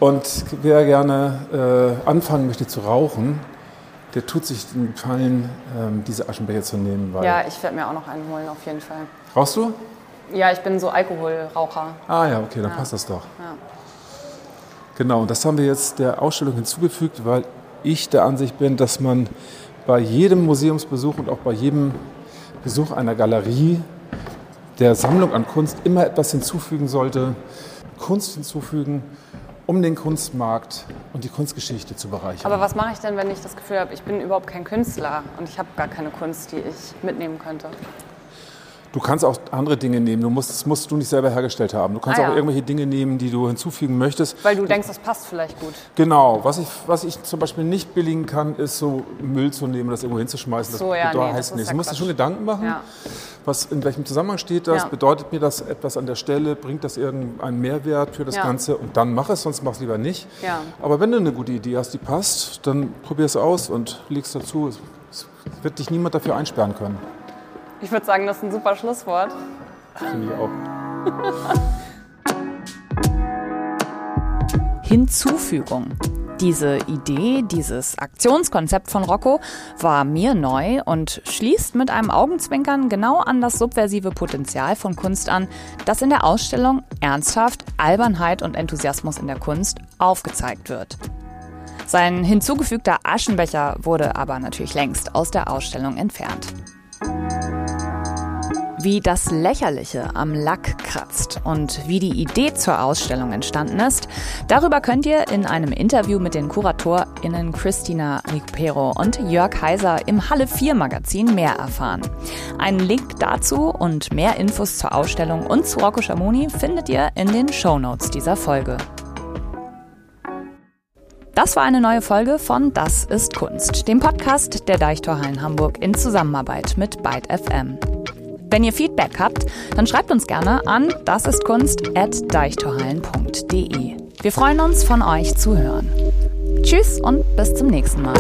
Und wer gerne äh, anfangen möchte zu rauchen, der tut sich den Gefallen, ähm, diese Aschenbecher zu nehmen. Ja, ich werde mir auch noch einen holen, auf jeden Fall. Rauchst du? Ja, ich bin so Alkoholraucher. Ah ja, okay, dann passt das doch. Genau, und das haben wir jetzt der Ausstellung hinzugefügt, weil ich der Ansicht bin, dass man bei jedem Museumsbesuch und auch bei jedem Besuch einer Galerie der Sammlung an Kunst immer etwas hinzufügen sollte, Kunst hinzufügen, um den Kunstmarkt und die Kunstgeschichte zu bereichern. Aber was mache ich denn, wenn ich das Gefühl habe, ich bin überhaupt kein Künstler und ich habe gar keine Kunst, die ich mitnehmen könnte? Du kannst auch andere Dinge nehmen. Du musst, das musst du nicht selber hergestellt haben. Du kannst Ah, auch ja. irgendwelche Dinge nehmen, die du hinzufügen möchtest. Weil du denkst, das passt vielleicht gut. Genau. Was ich, was ich zum Beispiel nicht billigen kann, ist so Müll zu nehmen und das irgendwo hinzuschmeißen. Das So, ja, bedeutet- nee, heißt ist nicht. ja Du musst dir schon Gedanken machen, Ja. was, in welchem Zusammenhang steht das, bedeutet mir das etwas an der Stelle, bringt das irgendeinen Mehrwert für das. Ganze und dann mach es, sonst mach es lieber nicht. Aber wenn du eine gute Idee hast, die passt, dann probier es aus und dazu. Es es wird dich niemand dafür einsperren können. Ich würde sagen, das ist ein super Schlusswort. Finde ich auch. (laughs) Hinzufügung. Diese Idee, dieses Aktionskonzept von Rocco war mir neu und schließt mit einem Augenzwinkern genau an das subversive Potenzial von Kunst an, das in der Ausstellung ernsthaft Albernheit und Enthusiasmus in der Kunst aufgezeigt wird. Sein hinzugefügter Aschenbecher wurde aber natürlich längst aus der Ausstellung entfernt. Wie das Lächerliche am Lack kratzt und wie die Idee zur Ausstellung entstanden ist, darüber könnt ihr in einem Interview mit den KuratorInnen Christina Recupero und Jörg Heiser im Halle 4 Magazin mehr erfahren. Einen Link dazu und mehr Infos zur Ausstellung und zu Rocco Schamoni findet ihr in den Shownotes dieser Folge. Das war eine neue Folge von Das ist Kunst, dem Podcast der Deichtorhallen Hamburg in Zusammenarbeit mit Byte FM. Wenn ihr Feedback habt, dann schreibt uns gerne an dasistkunst.deichtorhallen.de. Wir freuen uns, von euch zu hören. Tschüss und bis zum nächsten Mal.